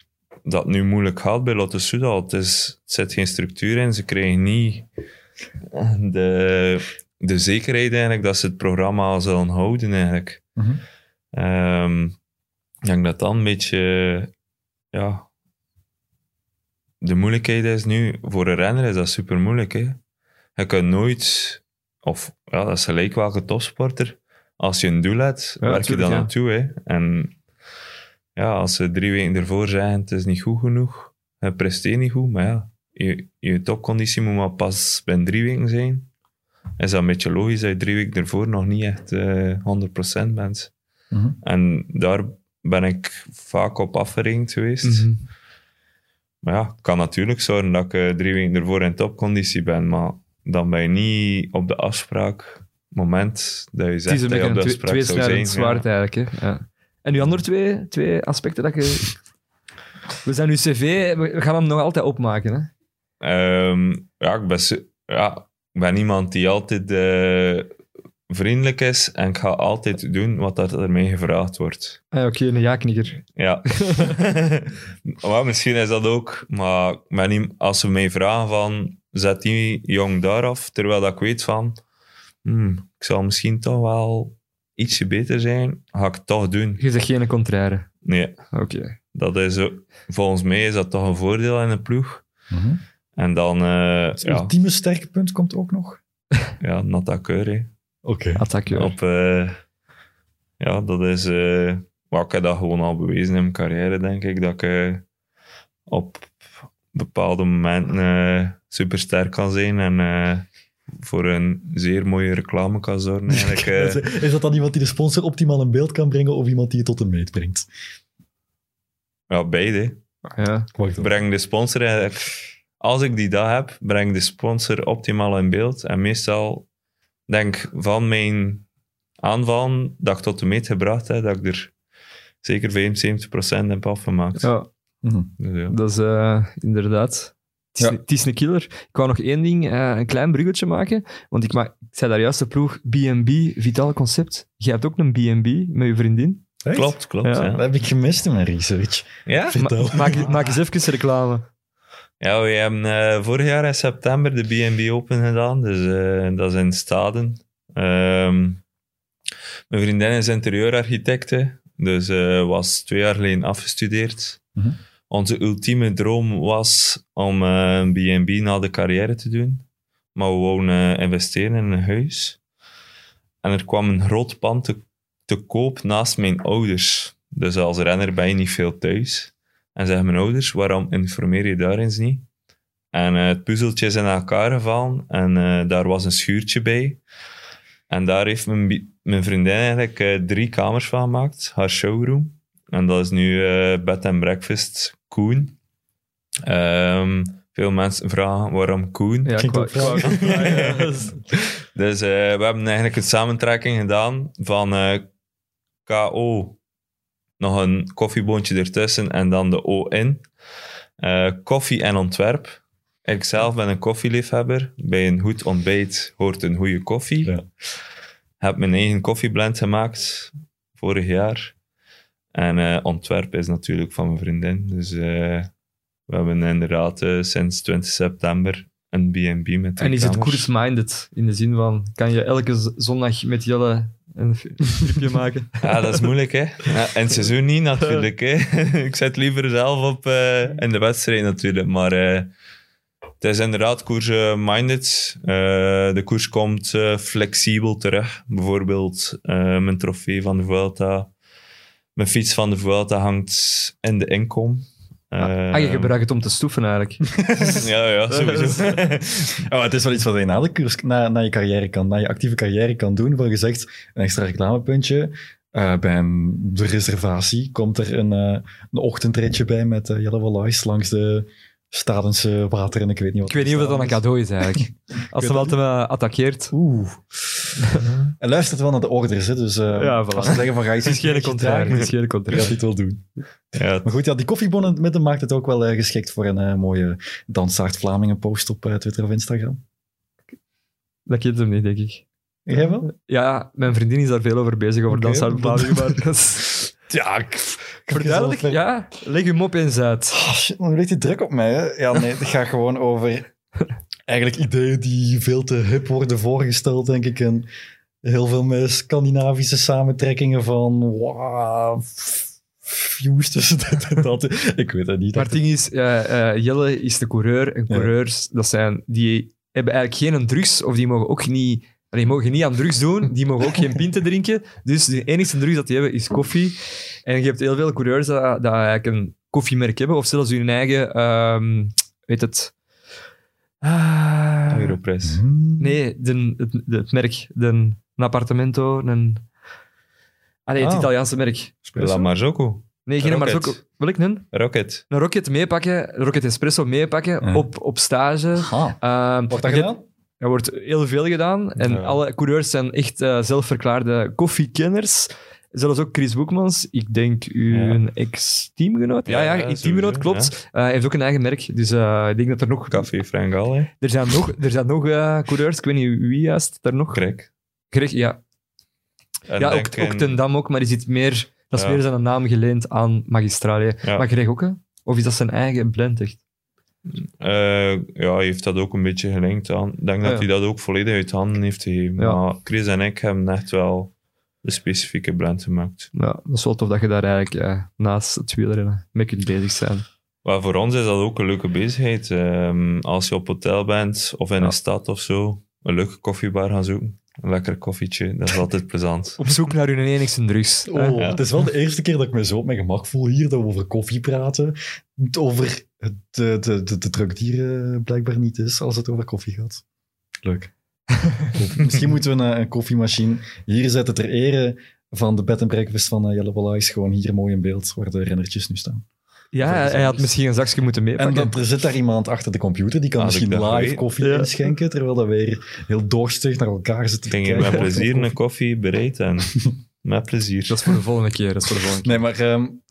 dat nu moeilijk gaat bij Lotto Soudal. Het, is, het zit geen structuur in, ze krijgen niet de, de zekerheid eigenlijk dat ze het programma zullen houden eigenlijk. Mhm. Ehm, ik denk dat dan een beetje, ja, de moeilijkheid is nu, voor een renner is dat super moeilijk. Hè? Je kunt nooit, of ja, dat is gelijk welke topsporter, als je een doel hebt, Ja, werk je dan ja. naartoe. Hè? En ja, als ze drie weken ervoor zeggen, het is niet goed genoeg, je presteert niet goed, maar ja, je, je topconditie moet maar pas binnen drie weken zijn. Is dat een beetje logisch dat je drie weken ervoor nog niet echt eh 100% bent. Mhm. En daar ben ik vaak op afgerekend geweest. Mhm. Maar ja, het kan natuurlijk zorgen dat ik eh, drie weken ervoor in topconditie ben, maar dan ben je niet op de afspraak, moment dat je zegt dat je op de twee, afspraak zou tweesnijdend zijn. zwaard ja. eigenlijk. Hè? Ja. En uw andere twee, twee aspecten dat je... We zijn uw cv, we gaan hem nog altijd opmaken. Hè? Ehm, ja, ik ben, ja, ik ben iemand die altijd eh, vriendelijk is en ik ga altijd doen wat dat er mij gevraagd wordt. Ah, Oké, een ja-knikker. Ja. maar misschien is dat ook, maar niet, als ze mij vragen van, zet die jong daar af, terwijl dat ik weet van, hmm, ik zal misschien toch wel ietsje beter zijn, ga ik het toch doen. Je zegt geen contraire. Nee, Oké. dat is, ook- volgens mij is dat toch een voordeel in een ploeg. Mhm. En dan, eh Het ja, ultieme sterke punt komt ook nog. ja, Nata Keur, hè. Oké. Attackeur. Op, eh, ja, dat is... eh maar ik heb dat gewoon al bewezen in mijn carrière, denk ik. Dat ik eh, op bepaalde momenten eh super sterk kan zijn en eh, voor een zeer mooie reclame kan zorgen. Eigenlijk, eh. Is dat dan iemand die de sponsor optimaal in beeld kan brengen of iemand die je tot een meet brengt? ja, beide. Ja. Breng de sponsor. Als ik die dag heb, breng de sponsor optimaal in beeld. En meestal denk van mijn aanvallen dat ik tot de meet gebracht heb, dat ik er zeker 75% heb afgemaakt. ja, Mhm. Dus ja. dat is eh, inderdaad... Het is, Ja. het is een killer. Ik wou nog één ding, eh, een klein bruggetje maken. Want ik, ma ik zei daar juist de ploeg B&B, Vitaal Concept. Jij hebt ook een B&B met je vriendin. Echt? Klopt, klopt. Ja. Ja, Dat heb ik gemist in mijn research. ja? Ma maak, maak eens even reclame. Ja we hebben eh, vorig jaar in september de B&B Open gedaan. Dus eh, dat is in Staden. Ehm, mijn vriendin is interieurarchitecte. Dus eh was twee jaar geleden afgestudeerd. Mhm. Onze ultieme droom was om een B&B na de carrière te doen. Maar we wouden investeren in een huis. En er kwam een groot pand te, te koop naast mijn ouders. Dus als renner ben je niet veel thuis. En zeggen mijn ouders, waarom informeer je daar eens niet? En eh, het puzzeltje is in elkaar gevallen en eh, daar was een schuurtje bij. En daar heeft mijn, vriendin eigenlijk eh, drie kamers van gemaakt, haar showroom. En dat is nu eh, bed and breakfast Koen. Ehm, veel mensen vragen waarom Koen. Ja, ik ja, is- Dus eh, we hebben eigenlijk een samentrekking gedaan van eh, KO, nog een koffieboontje ertussen en dan de O in. Eh, koffie en ontwerp. Ik zelf ben een koffieliefhebber. Bij een goed ontbijt hoort een goede koffie. Ja. Heb mijn eigen koffieblend gemaakt vorig jaar. En eh, ontwerp is natuurlijk van mijn vriendin. Dus eh, we hebben inderdaad sinds 20 september een B&B met En is het koersminded? In de zin van, kan je elke zondag met Jelle een stripje maken? Ja, dat is moeilijk, hè. Ja, en het seizoen niet, natuurlijk, hè. Ik zet liever zelf op eh, in de wedstrijd, natuurlijk. Maar eh, het is inderdaad koers-minded. de koers komt eh, flexibel terug. Bijvoorbeeld eh, mijn trofee van de Vuelta. Mijn fiets van de Vuelta hangt in de inkom. Ah, je gebruikt het om te stoeven eigenlijk. Ja, ja, sowieso. Oh, het is wel iets wat je na, de koers, na, na je carrière kan, na je actieve carrière kan doen. Voor gezegd, een extra reclamepuntje. Eh, bij een, de reservatie komt er een, eh, een ochtendritje bij met uh, Jelle Wallace langs de Stadense water en ik weet niet wat. Ik weet niet of dat dan een cadeau is eigenlijk. Als ze wel te me attaqueert. Oeh. en luistert wel naar de orders, hè, dus uh, Ja, voilà. als ze zeggen van ga je Het is geen contraire. Het is geen gaat contraire. hij het wel doen. Ja, Maar goed, ja, die koffiebonnen midden maakt het ook wel uh, geschikt voor een uh, mooie Dansaard Vlamingen post op uh, Twitter of Instagram. Dat kent hem niet, denk ik. Jij wel? Ja, mijn vriendin is daar veel over bezig, over Oké, Dansaard Vlamingen. Maar Ja, ik... Verduidelijk, ja. Leg hem op eens uit. Oh, shit, man, ligt hij druk op mij, hè? Ja, nee, het gaat gewoon over eigenlijk ideeën die veel te hip worden voorgesteld, denk ik. En heel veel met Scandinavische samentrekkingen van... Wow, fuse tussen dit en dat. Ik weet het niet. Maar het ding is, uh, uh, Jelle is de coureur. En coureurs, ja. dat zijn, die hebben eigenlijk geen drugs, of die mogen ook niet... Die mogen niet aan drugs doen, die mogen ook geen pinten drinken. Dus de enige drugs dat die hebben is koffie. En je hebt heel veel coureurs dat, dat eigenlijk een koffiemerk hebben, of zelfs hun eigen, um, weet het... Aeropress. Nee, de, het, het merk. De, een appartamento, een... Ah nee, het ah. Italiaanse merk. La Marzocco. Nee, geen Marzocco. Welk een? Rocket. Een Rocket meepakken, een Rocket Espresso meepakken ja. op, op stage. Ah. Um, Wordt dat gedaan? Er wordt heel veel gedaan. En ja. alle coureurs zijn echt uh, zelfverklaarde koffiekenners. Zelfs ook Chris Boekmans, ik denk uw ja. ex-teamgenoot. Ja, ja, ja teamgenoot, klopt. Ja. Uh, heeft ook een eigen merk. Dus uh, ik denk dat er nog... Café Frangal, hè? Er zijn nog, er zijn nog coureurs, ik weet niet wie juist, daar nog. Greg. Greg, ja. En ja, ook, ook Ten Dam ook, maar die zit meer... Dat is meer zijn naam geleend aan Magistrale. Maar Greg ook, hè? Of is dat zijn eigen blend, echt? Uh, ja, hij heeft dat ook een beetje gelinkt aan. Ik denk Ah, dat hij dat ook volledig uit handen heeft gegeven. Ja. Maar Chris en ik hebben echt wel de specifieke blend gemaakt. Ja, dat is wel tof dat je daar eigenlijk ja, naast het wielrennen mee kunt bezig zijn. Maar voor ons is dat ook een leuke bezigheid. Um, als je op hotel bent of in ja. een stad of zo, een leuke koffiebar gaan zoeken. Een lekker koffietje, dat is altijd plezant. Op zoek naar hun enigste drugs. Oh, ja. Het is wel de eerste keer dat ik me zo op mijn gemak voel hier, dat we over koffie praten. Over de, de, de, de druk die er blijkbaar niet is als het over koffie gaat. Leuk. Misschien moeten we een, een, koffiemachine hier zetten ter ere van de bed and breakfast van uh, Jelle Wallace. Gewoon hier mooi in beeld, waar de rennertjes nu staan. Ja, hij had misschien een zakje moeten meepakken. En dan, er zit daar iemand achter de computer, die kan ah, misschien live weet. koffie ja. inschenken, terwijl dat weer heel dorstig naar elkaar zit te kijken. met plezier een koffie bereid en met plezier. Dat is voor de volgende keer. Dat is voor de volgende keer. Nee, maar um,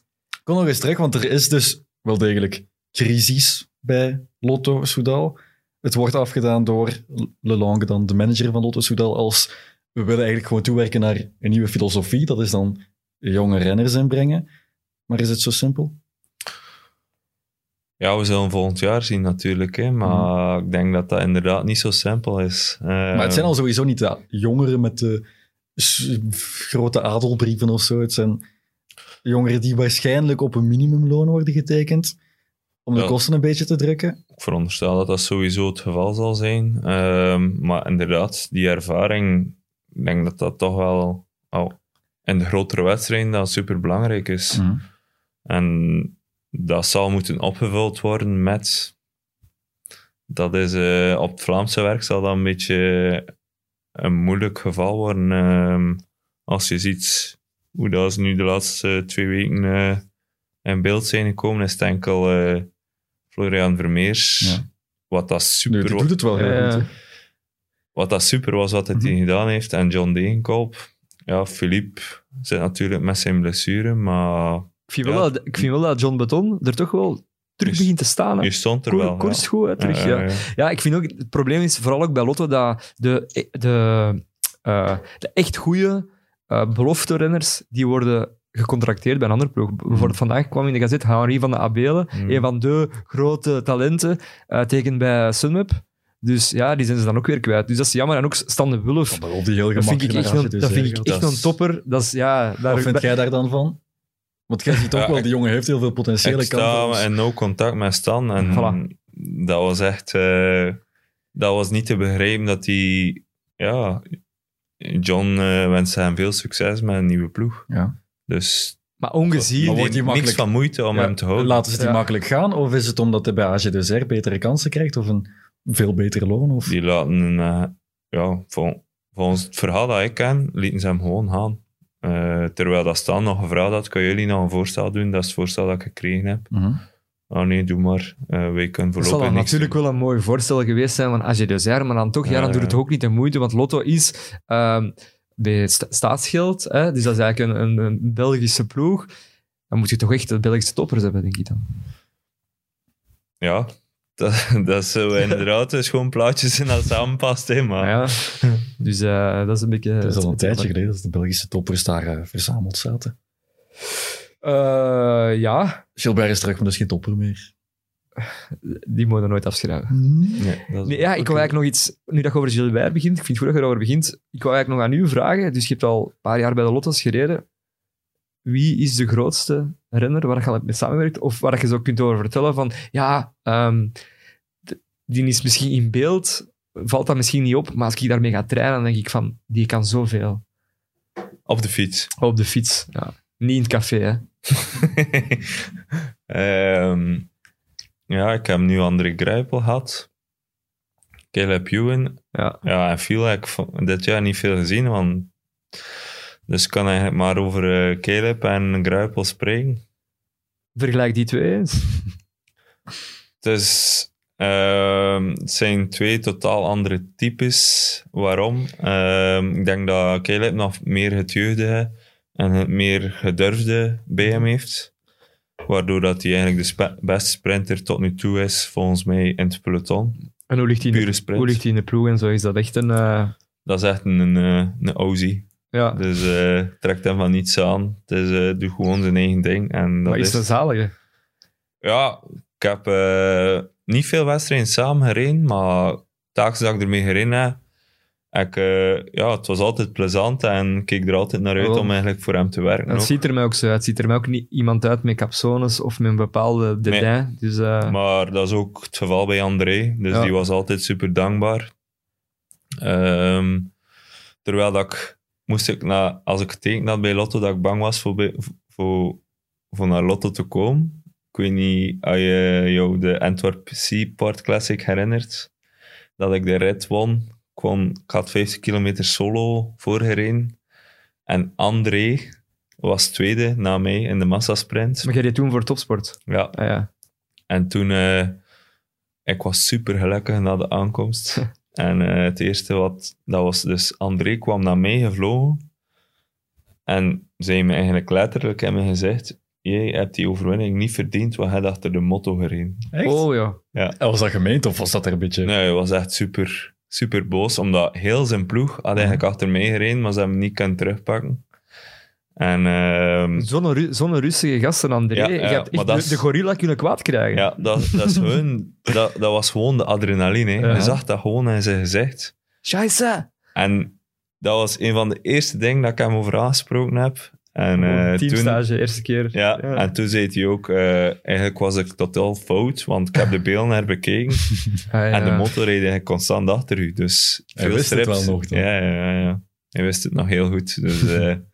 kom nog eens terug, want er is dus wel degelijk crisis bij Lotto Soudal. Het wordt afgedaan door Lelange, dan de manager van Lotto Soudal, als we willen eigenlijk gewoon toewerken naar een nieuwe filosofie. Dat is dan jonge renners inbrengen. Maar is het zo simpel? Ja, we zullen volgend jaar zien natuurlijk. Hè. Maar mm. ik denk dat dat inderdaad niet zo simpel is. Uh, maar het zijn al sowieso niet de jongeren met de grote adelbrieven of zo. Het zijn Jongeren die waarschijnlijk op een minimumloon worden getekend. Om de Ja. kosten een beetje te drukken. Ik veronderstel dat dat sowieso het geval zal zijn. Ehm, maar inderdaad, die ervaring, ik denk dat dat toch wel al in de grotere wedstrijden dat super belangrijk is. Mhm. En dat zal moeten opgevuld worden met. Dat is eh, op het Vlaamse werk zal dat een beetje een moeilijk geval worden. ehm, als je ziet hoe dat ze nu de laatste twee weken eh, in beeld zijn gekomen, is het enkel eh, Florian Vermeers. Ja. Wat dat super die doet het wel heel Ja. goed. hè. wat dat super was wat hij Mhm. gedaan heeft. En John Degenkolb, ja, Philippe zit natuurlijk met zijn blessure, maar vind, wel dat, ik vind wel dat John Beton er toch wel terug Is- begint te staan. hè. je stond er Koer- wel. koerst goed, hè, terug. Ja, Ja, ja, ja. Ja, ik vind ook, het probleem is vooral ook bij Lotto dat de, de, eh, de echt goede eh belofte-renners, die worden gecontracteerd bij een andere ploeg. Bijvoorbeeld vandaag kwam in de gazet Henri van de Abelen, Mm. een van de grote talenten, tekent bij Sunweb. Dus ja, die zijn ze dan ook weer kwijt. Dus dat is jammer. En ook Stan de Wulf. Heel Dat vind ik echt, een, dat vind ik echt dat een topper. Dat is, ja, daar, Wat vind jij daar dan van? Want jij ziet toch Ja, wel, die jongen heeft heel veel potentiële sta in no contact met Stan en Voilà. dat was echt... eh, dat was niet te begrijpen dat hij... Ja, John eh wenst hem veel succes met een nieuwe ploeg. Ja. Dus Maar ongezien. Maar die wordt die niks van moeite om Ja, hem te houden. Laten ze die Ja. makkelijk gaan? Of is het omdat hij bij AG2R betere kansen krijgt? Of een veel betere loon? Of... Die laten, eh, ja, vol- volgens het verhaal dat ik ken, lieten ze hem gewoon gaan. Eh, terwijl dat Stan nog gevraagd had, kan jullie nog een voorstel doen? Dat is het voorstel dat ik gekregen heb. Oh nee, doe maar. Eh wij kunnen Dat zal voorlopig dan niks natuurlijk wel een mooi voorstel geweest zijn van AG Deser, maar dan toch, ja, dan doet ja. het ook niet de moeite, want Lotto is ehm, bij sta- staatsgeld, hè, dus dat is eigenlijk een, een, een Belgische ploeg. Dan moet je toch echt de Belgische toppers hebben, denk ik dan. Ja, dat, dat zou inderdaad dus gewoon plaatjes in dat samenpast. Hè, maar Ja, dus eh, dat is een beetje... Het is al een tijdje geleden dat de Belgische toppers daar eh, verzameld zaten. Eh, ja, Gilbert is terug, maar dat is geen topper meer. die moeten we nooit afschrijven. nee, is Nee, ja, ik wou eigenlijk nog iets... Nu dat je over Gilbert begint, ik vind het goed dat je erover begint, ik wou eigenlijk nog aan u vragen, dus je hebt al een paar jaar bij de Lotto's gereden. Wie is de grootste renner waar je al mee samengewerkt? Of waar je zo kunt over vertellen van, ja, ehm, die is misschien in beeld, valt dat misschien niet op, maar als ik daarmee ga trainen, dan denk ik van, die kan zoveel. Op de fiets. Op de fiets, ja. Niet in het café, hè. Ehm, ja, ik heb nu André Grijpel gehad. Caleb Ewan. Ja. Ja, en veel heb ik dit jaar niet veel gezien, want... Dus ik kan eigenlijk maar over eh, Caleb en Grijpel spreken. Vergelijk die twee eens. Dus ehm, het zijn twee totaal andere types. Waarom? Ehm, ik denk dat Caleb nog meer het jeugdige en het meer gedurfde bij hem heeft. Waardoor dat hij eigenlijk de spe- beste sprinter tot nu toe is, volgens mij, in het peloton. En hoe ligt hij in, de- sprint. hoe ligt hij in de ploeg en zo? Is dat echt een... eh, Dat is echt een, eh, een Aussie. Ja, Dus eh, trekt hem van niets aan. Het is, eh, doet gewoon zijn eigen ding. En dat maar is een zalige. Ja, ik heb eh, niet veel wedstrijden samen gereden, maar telkens dat ik ermee gereden heb, ik, ja, het was altijd plezant en ik keek er altijd naar uit om eigenlijk voor hem te werken. Het ziet er mij ook zo uit. Het ziet er mij ook niet iemand uit met capsones of met een bepaalde dédain. Dus Maar dat is ook het geval bij André, dus Ja. die was altijd super dankbaar. Ehm, terwijl dat ik, moest ik na, als ik getekend had bij Lotto, dat ik bang was voor, voor, voor naar Lotto te komen. Ik weet niet als je jou de Antwerp Seaport Classic herinnert, dat ik de rit won. Ik, won, ik had 50 kilometer solo voorgereden. En André was tweede na mij in de massasprint. maar jij deed toen voor topsport. Ja, Ah, ja. en toen, eh, ik was super gelukkig na de aankomst. en eh, het eerste wat, dat was dus, André kwam naar mij gevlogen. En zei me eigenlijk letterlijk in mijn gezegd, jij hebt die overwinning niet verdiend, want hij had achter de motto gereden. Echt? Oh ja. En was dat gemeend of was dat er een beetje... Nee, hij was echt super, super boos, omdat heel zijn ploeg had eigenlijk achter mij gereden, maar ze hebben hem niet kunnen terugpakken. En ehm, Zo'n Ru- zo'n rustige gasten, André. Ja, je ja, hebt maar echt dat de, is- de gorilla kunnen kwaad krijgen. Ja, dat, dat, is gewoon, dat, dat was gewoon de adrenaline. Ja. Je zag dat gewoon in zijn gezicht. Scheisse! En dat was een van de eerste dingen dat ik hem over aangesproken heb. En, eh, toen, Teamstage, eerste keer. ja, en toen zei hij ook, eh, eigenlijk was ik totaal fout, want ik heb de beelden herbekeken Ah, ja. en de motor reed eigenlijk constant achter u. Dus Hij wist het wel nog dan. Ja, ja, ja, ja. Hij wist het nog heel goed. Dus eh,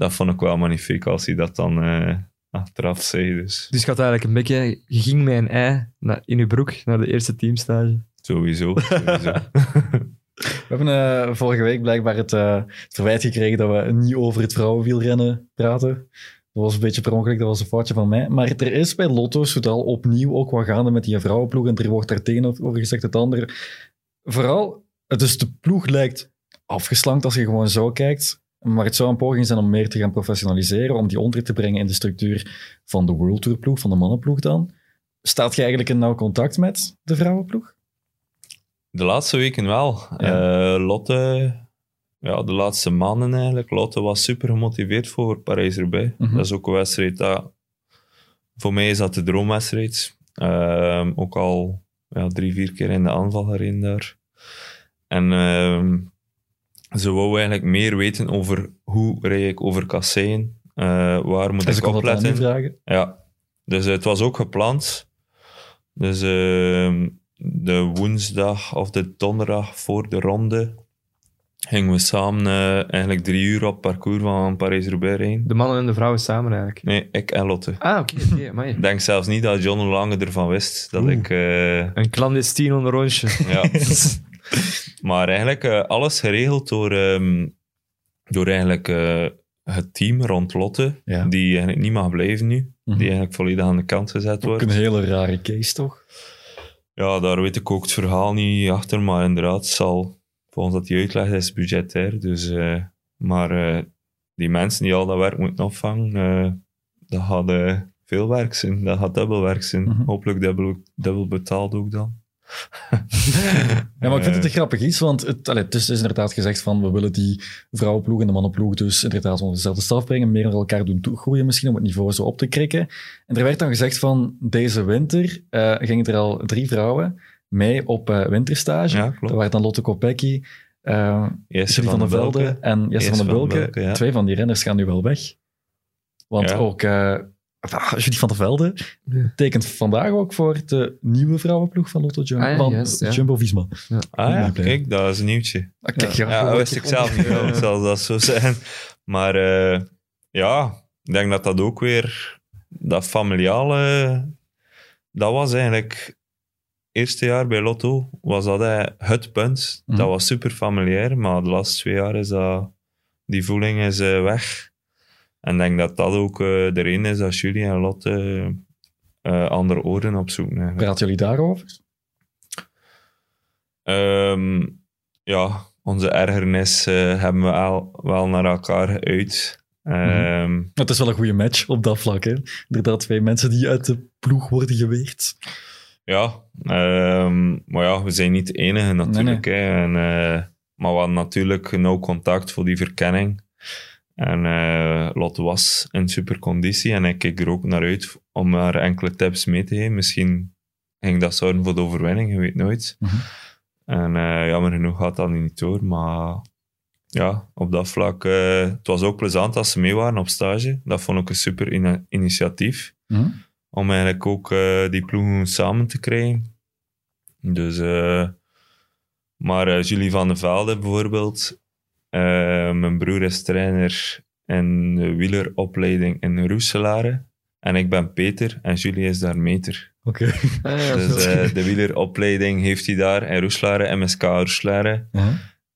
dat vond ik wel magnifiek als hij dat dan eh, achteraf zei. Dus Dus je had eigenlijk een beetje... Je ging met een ei in je broek naar de eerste teamstage. sowieso. sowieso. We hebben eh, vorige week blijkbaar het, eh, het verwijt gekregen dat we niet over het vrouwenwielrennen praten. Dat was een beetje per ongeluk, dat was een foutje van mij. Maar er is bij Lotto Soudal opnieuw ook wat gaande met die vrouwenploeg. En er wordt daar tegenover gezegd het andere. Vooral, dus de ploeg lijkt afgeslankt als je gewoon zo kijkt. Maar het zou een poging zijn om meer te gaan professionaliseren, om die onder te brengen in de structuur van de World Tour ploeg, van de mannenploeg dan. Staat je eigenlijk in nauw contact met de vrouwenploeg? De laatste weken wel. Ja. Eh, Lotte, ja, de laatste maanden eigenlijk. Lotte was super gemotiveerd voor Parijs-Roubaix. Mhm. Dat is ook een wedstrijd dat... Voor mij is dat de droomwedstrijd. Ehm, ook al ja, drie, vier keer in de aanval gereden daar. En ehm, ze wou eigenlijk meer weten over hoe rij ik over kasseien. Eh, waar moet Dus ik u opletten. vragen. Ja, dus het was ook gepland. Dus ehm, de woensdag of de donderdag voor de ronde gingen we samen eh, eigenlijk drie uur op parcours van Parijs-Roubaix rijden. De mannen en de vrouwen samen eigenlijk. Nee, ik en Lotte. Ah, oké. Ik denk zelfs niet dat John Lange ervan wist dat Oeh. ik... eh, Een clandestien onder rondje. ja. maar eigenlijk eh, alles geregeld door, ehm, door eigenlijk eh, het team rond Lotte, Ja. die eigenlijk niet mag blijven nu. Mhm. Die eigenlijk volledig aan de kant gezet Ook wordt. een hele rare case, toch? Ja, daar weet ik ook het verhaal niet achter, maar inderdaad, zal, volgens dat die uitlegt, is budgetair. Dus, eh, maar die mensen die al dat werk moeten opvangen, dat eh, veel werk zijn. Dat gaat dubbel werk zijn. Mhm. Hopelijk dubbel, dubbel betaald ook dan. Ja, maar ik vind het Eh, een grappig iets, want het, allee, het is dus inderdaad gezegd van we willen die vrouwenploeg en de mannenploeg dus inderdaad onder dezelfde staf brengen, meer naar elkaar doen toegroeien misschien om het niveau zo op te krikken. En er werd dan gezegd van deze winter eh, gingen er al drie vrouwen mee op eh, winterstage. Ja, Dat waren dan Lotte Kopecky, Eerste Julie van der Velde en Jesse van der van Bulke. Bulke, ja. Twee van die renners gaan nu wel weg. Want Ja. ook ah, Julie van der Velde Ja. tekent vandaag ook voor de nieuwe vrouwenploeg van Lotto Jumbo, Ah ja, van juist, ja. Jumbo-Visma. Ah ja, Ja, blij. kijk, dat is een nieuwtje. Ah, kijk, Ja. dat wist ik zelf niet, wel, zal dat zo zijn. Maar eh, ja, ik denk dat dat ook weer, dat familiale, dat was eigenlijk, eerste jaar bij Lotto, was dat het punt. Mhm. Dat was super familiair, maar de laatste twee jaar is dat, die voeling is eh, weg. En ik denk dat dat ook eh de reden is dat Julie en Lotte eh, andere oren opzoeken. Praten jullie daarover? Ehm, ja, onze ergernis eh, hebben we al, wel naar elkaar geuit. Ehm, Het is wel een goede match op dat vlak. Hè? Inderdaad, twee mensen die uit de ploeg worden geweerd. Ja, ehm, maar ja, we zijn niet de enige natuurlijk. Hè, en, maar we hadden natuurlijk nauw contact voor die verkenning. En eh, Lotte was in superconditie en ik keek er ook naar uit om haar enkele tips mee te geven. Misschien ging dat zorgen voor de overwinning, je weet nooit. Mhm. En eh, jammer genoeg gaat dat niet door, maar ja, op dat vlak... eh, het was ook plezant dat ze mee waren op stage. Dat vond ik een super initiatief om eigenlijk ook die ploegen samen te krijgen. Dus, maar Julie van der Velde bijvoorbeeld, eh, mijn broer is trainer in de wieleropleiding in Roeselare. En ik ben Peter en Julie is daar meter. Oké. Ah, ja, Dus eh, de wieleropleiding heeft hij daar in Roeselare, MSK Roeselare.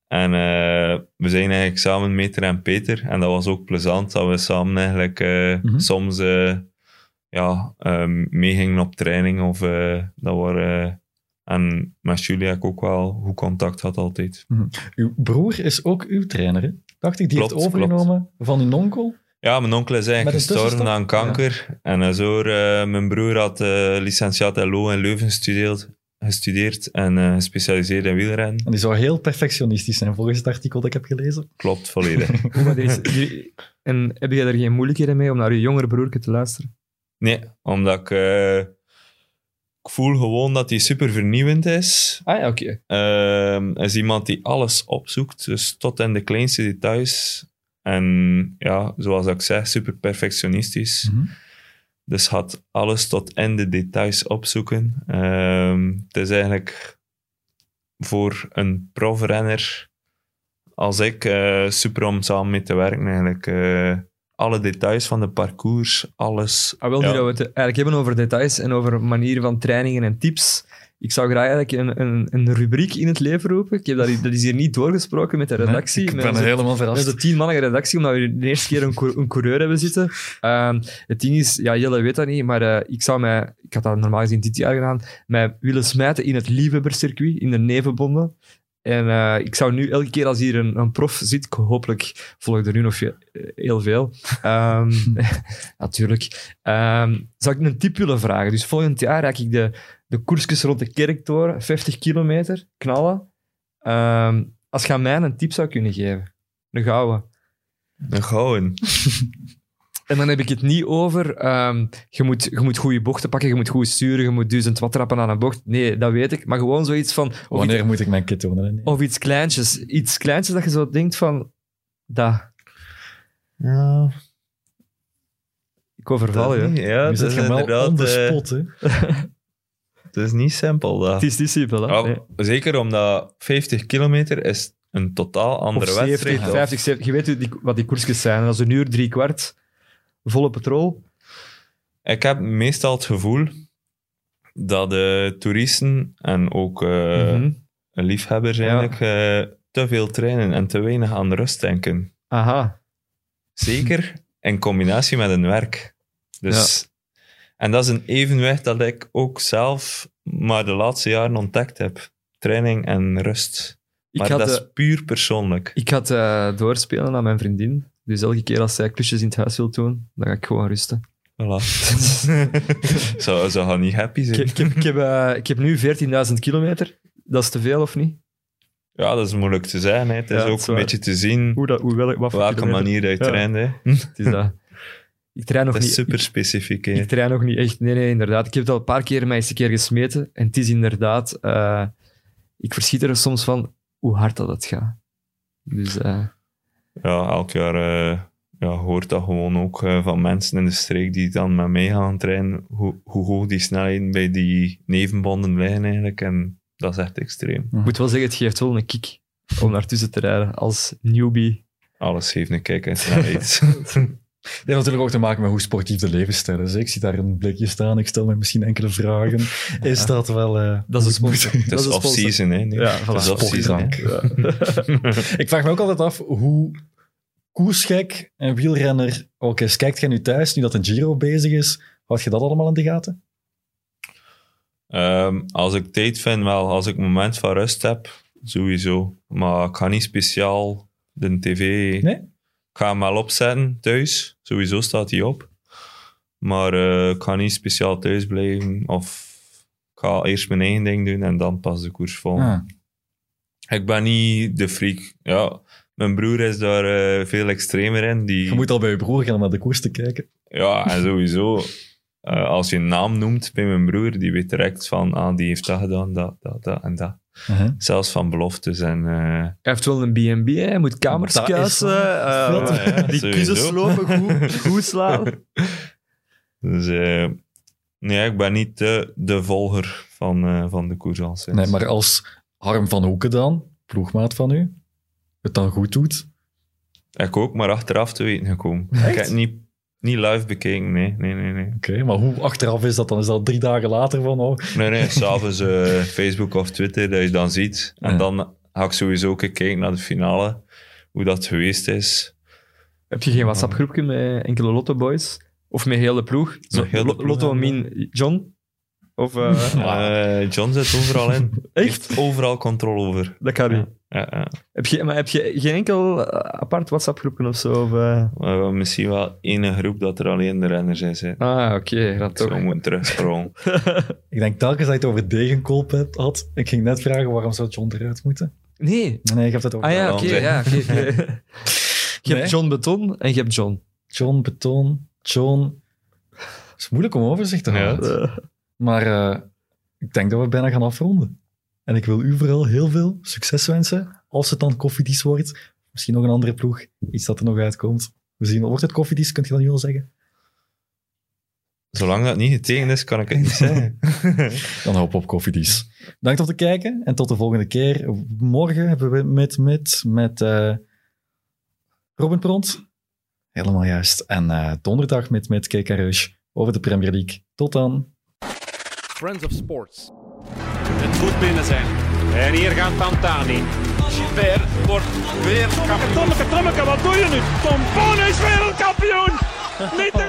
En eh, we zijn eigenlijk samen Meter en Peter. En dat was ook plezant dat we samen eigenlijk Mhm. soms ja, meegingen op training. Of, dat waren, en met Julia heb ik ook wel goed contact had altijd. Uw broer is ook uw trainer, hè? Dacht ik, die Klopt, heeft overgenomen van uw onkel. Ja, mijn onkel is eigenlijk gestorven aan kanker. En zo, eh, mijn broer had eh licentiaat LO in Leuven gestudeerd, gestudeerd en eh, gespecialiseerd in wielrennen. En die zou heel perfectionistisch zijn, volgens het artikel dat ik heb gelezen. Klopt, volledig. En heb jij er geen moeilijkheden mee om naar je jongere broertje te luisteren? Nee, omdat ik... eh, ik voel gewoon dat hij super vernieuwend is. Ah ja, oké. Ehm, is iemand die alles opzoekt, dus tot in de kleinste details. En ja, zoals ik zeg, super perfectionistisch. Mhm. Dus gaat alles tot in de details opzoeken. Ehm, het is eigenlijk voor een profrenner als ik eh, super om samen mee te werken. Eigenlijk. Alle details van de parcours, alles. Ah, wel, Ja. nu dat we het eigenlijk hebben over details en over manieren van trainingen en tips. Ik zou graag eigenlijk een, een, een rubriek in het leven roepen. Ik heb dat, dat is hier niet doorgesproken met de redactie. Nee, ik met ben onze- helemaal met verrast. de tienmannige redactie, omdat we de eerste keer een, een coureur hebben zitten. Ehm, het ding is, ja, Jelle weet dat niet, maar eh, ik zou mij, ik had dat normaal gezien dit jaar gedaan, mij willen smijten in het liefhebberscircuit, in de nevenbonden. En eh, ik zou nu elke keer als hier een, een prof zit, ik- hopelijk volg er nu nog veel- eh, heel veel, Ehm, natuurlijk, Ehm, zou ik een tip willen vragen. Dus volgend jaar raak ik de, de koersjes rond de kerktoren, 50 kilometer, knallen. Ehm, als je aan mij een tip zou kunnen geven, een gouden. Een gouden. En dan heb ik het niet over, ehm, je, moet, je moet goede bochten pakken, je moet goed sturen, je moet duizend watt trappen aan een bocht. Nee, dat weet ik. Maar gewoon zoiets van, Wanneer iets, moet ik mijn kit tonen? of iets kleintjes. Iets kleintjes dat je zo denkt van, dat. Ja, Ik overval je. Ja, zit is je hem wel inderdaad, on eh, spot, hè. Het is niet simpel, dat. Het is niet simpel, hè? Nee. Zeker omdat 50 kilometer is een totaal Of andere 70, wedstrijd. of- 50, 70. Je weet wat die koersjes zijn. Dat is een uur, drie kwart, volle petrol. Ik heb meestal het gevoel dat de toeristen en ook eh, Mhm. liefhebbers Ja. eigenlijk eh, te veel trainen en te weinig aan de rust denken. Aha. Zeker in combinatie met hun werk. Dus, En dat is een evenwicht dat ik ook zelf maar de laatste jaren ontdekt heb. Training en rust. Maar had, dat is puur persoonlijk. ik had eh, doorspelen aan mijn vriendin. Dus elke keer als zij klusjes in het huis wil doen, dan ga ik gewoon rusten. Voilà. Zou ze gaan niet happy zijn. ik, heb, ik, heb, eh, ik heb nu 14.000 kilometer. Dat is te veel, of niet? Ja, dat is moeilijk te zeggen. Hè. Het is Ja, dat ook is een beetje te zien Hoe dat, hoe wel, wat op voor welke kilometer. manier dat je Ja. traint. Hè. Het is dat. Ik train nog Het is niet. super specifiek. hè. Ik train nog niet echt. Nee, nee, inderdaad. Ik heb het al een paar keer mij eens een keer gesmeten. En het is inderdaad... eh, ik verschiet er soms van hoe hard dat het gaat. Dus eh, Ja, elk jaar eh, ja, hoort dat gewoon ook eh, van mensen in de streek die dan met mij gaan trainen, hoe, hoe hoog die snelheden bij die nevenbonden liggen eigenlijk. En dat is echt extreem. ik moet wel zeggen, het geeft wel een kick om naartussen te rijden als newbie. Alles heeft een kijk en snelheid. Het heeft natuurlijk ook te maken met hoe sportief de levensstijl is. Ik zie daar een blikje staan, ik stel me misschien enkele vragen. Is dat wel... eh, Dat is een sponsor. Het Dat is off-season, hè. nu. Ja, Het voilà. is off-season, hè. Sportdrank. Ik vraag me ook altijd af hoe koersgek een wielrenner ook is. Kijkt jij nu thuis, nu dat een Giro bezig is, houd je dat allemaal in de gaten? Ehm, als ik tijd vind, wel. Als ik een moment van rust heb, sowieso. Maar ik ga niet speciaal de tv... Nee? Ik ga hem wel opzetten thuis. Sowieso staat hij op. Maar eh, ik ga niet speciaal thuis blijven. Of ik ga eerst mijn eigen ding doen en dan pas de koers volgen. Ah. Ik ben niet de freak. Ja, mijn broer is daar eh, veel extremer in. Die, Je moet al bij je broer gaan naar de koers te kijken. Ja, en sowieso. eh, als je een naam noemt bij mijn broer, die weet direct van, ah, die heeft dat gedaan, dat, dat, dat en dat. Uh-huh. Zelfs van beloftes en... eh, Hij heeft wel een B&B, hè. hij moet kamers Dat is kuisen, eh, Ja, die kussens slopen, goed, goed slaan. Dus eh, nee, ik ben niet de, de volger van, eh, van de koers al sinds. Nee, maar als Harm van Hoeken dan, ploegmaat van u, het dan goed doet, Ik ook, maar achteraf te weten gekomen. Ik heb het niet, niet live bekeken, nee, nee, nee. Nee, oké, maar hoe achteraf is dat dan? Is dat drie dagen later van, oh, nee, nee s'avonds eh, Facebook of Twitter, dat je dan ziet. En Ja. dan ga ik sowieso ook kijken naar de finale, hoe dat geweest is. Heb je geen WhatsApp-groepje met enkele Lotto Boys? Of met heel de ploeg? Zo, Met heel de Lo- ploeg, Lotto ja. Min John? Of, eh, Eh, John zit overal in. Echt? Heeft overal controle over. Dat kan niet. Ja, ja. Heb je, maar heb je geen enkel eh, apart WhatsApp-groepje of zo? Of, eh? We hebben misschien wel één groep dat er alleen de renners in zitten. Ah, oké, dat Zo toch. moeten terugscrollen. ik denk telkens dat je het over degenkolp hebt- had. Ik ging net vragen, waarom zou John eruit moeten? Nee. Nee, ik heb het over Ah ja, oké. ja. Je Nee. hebt John Beton en je hebt John. John, Beton, John. Het is moeilijk om overzicht te Ja. houden. Maar eh, ik denk dat we bijna gaan afronden. En ik wil u vooral heel veel succes wensen, als het dan koffiedies wordt, Misschien nog een andere ploeg. Iets dat er nog uitkomt. We zien, wordt het koffiedies, kunt je dat nu al zeggen? Zolang dat niet getekend is, kan ik het niet zeggen. Dan hoop op koffiedies. Bedankt om te kijken en tot de volgende keer. Morgen hebben we met, met, met eh, Robin Pront. Helemaal juist. En eh, donderdag met, met KK Rush over de Premier League. Tot dan. Friends of Sports. Het moet binnen zijn. En hier gaat Pantani. Gilbert wordt weer kampioen. Tommeke, Tommeke, wat doe je nu? Tom Bonne is wereldkampioen! Niet te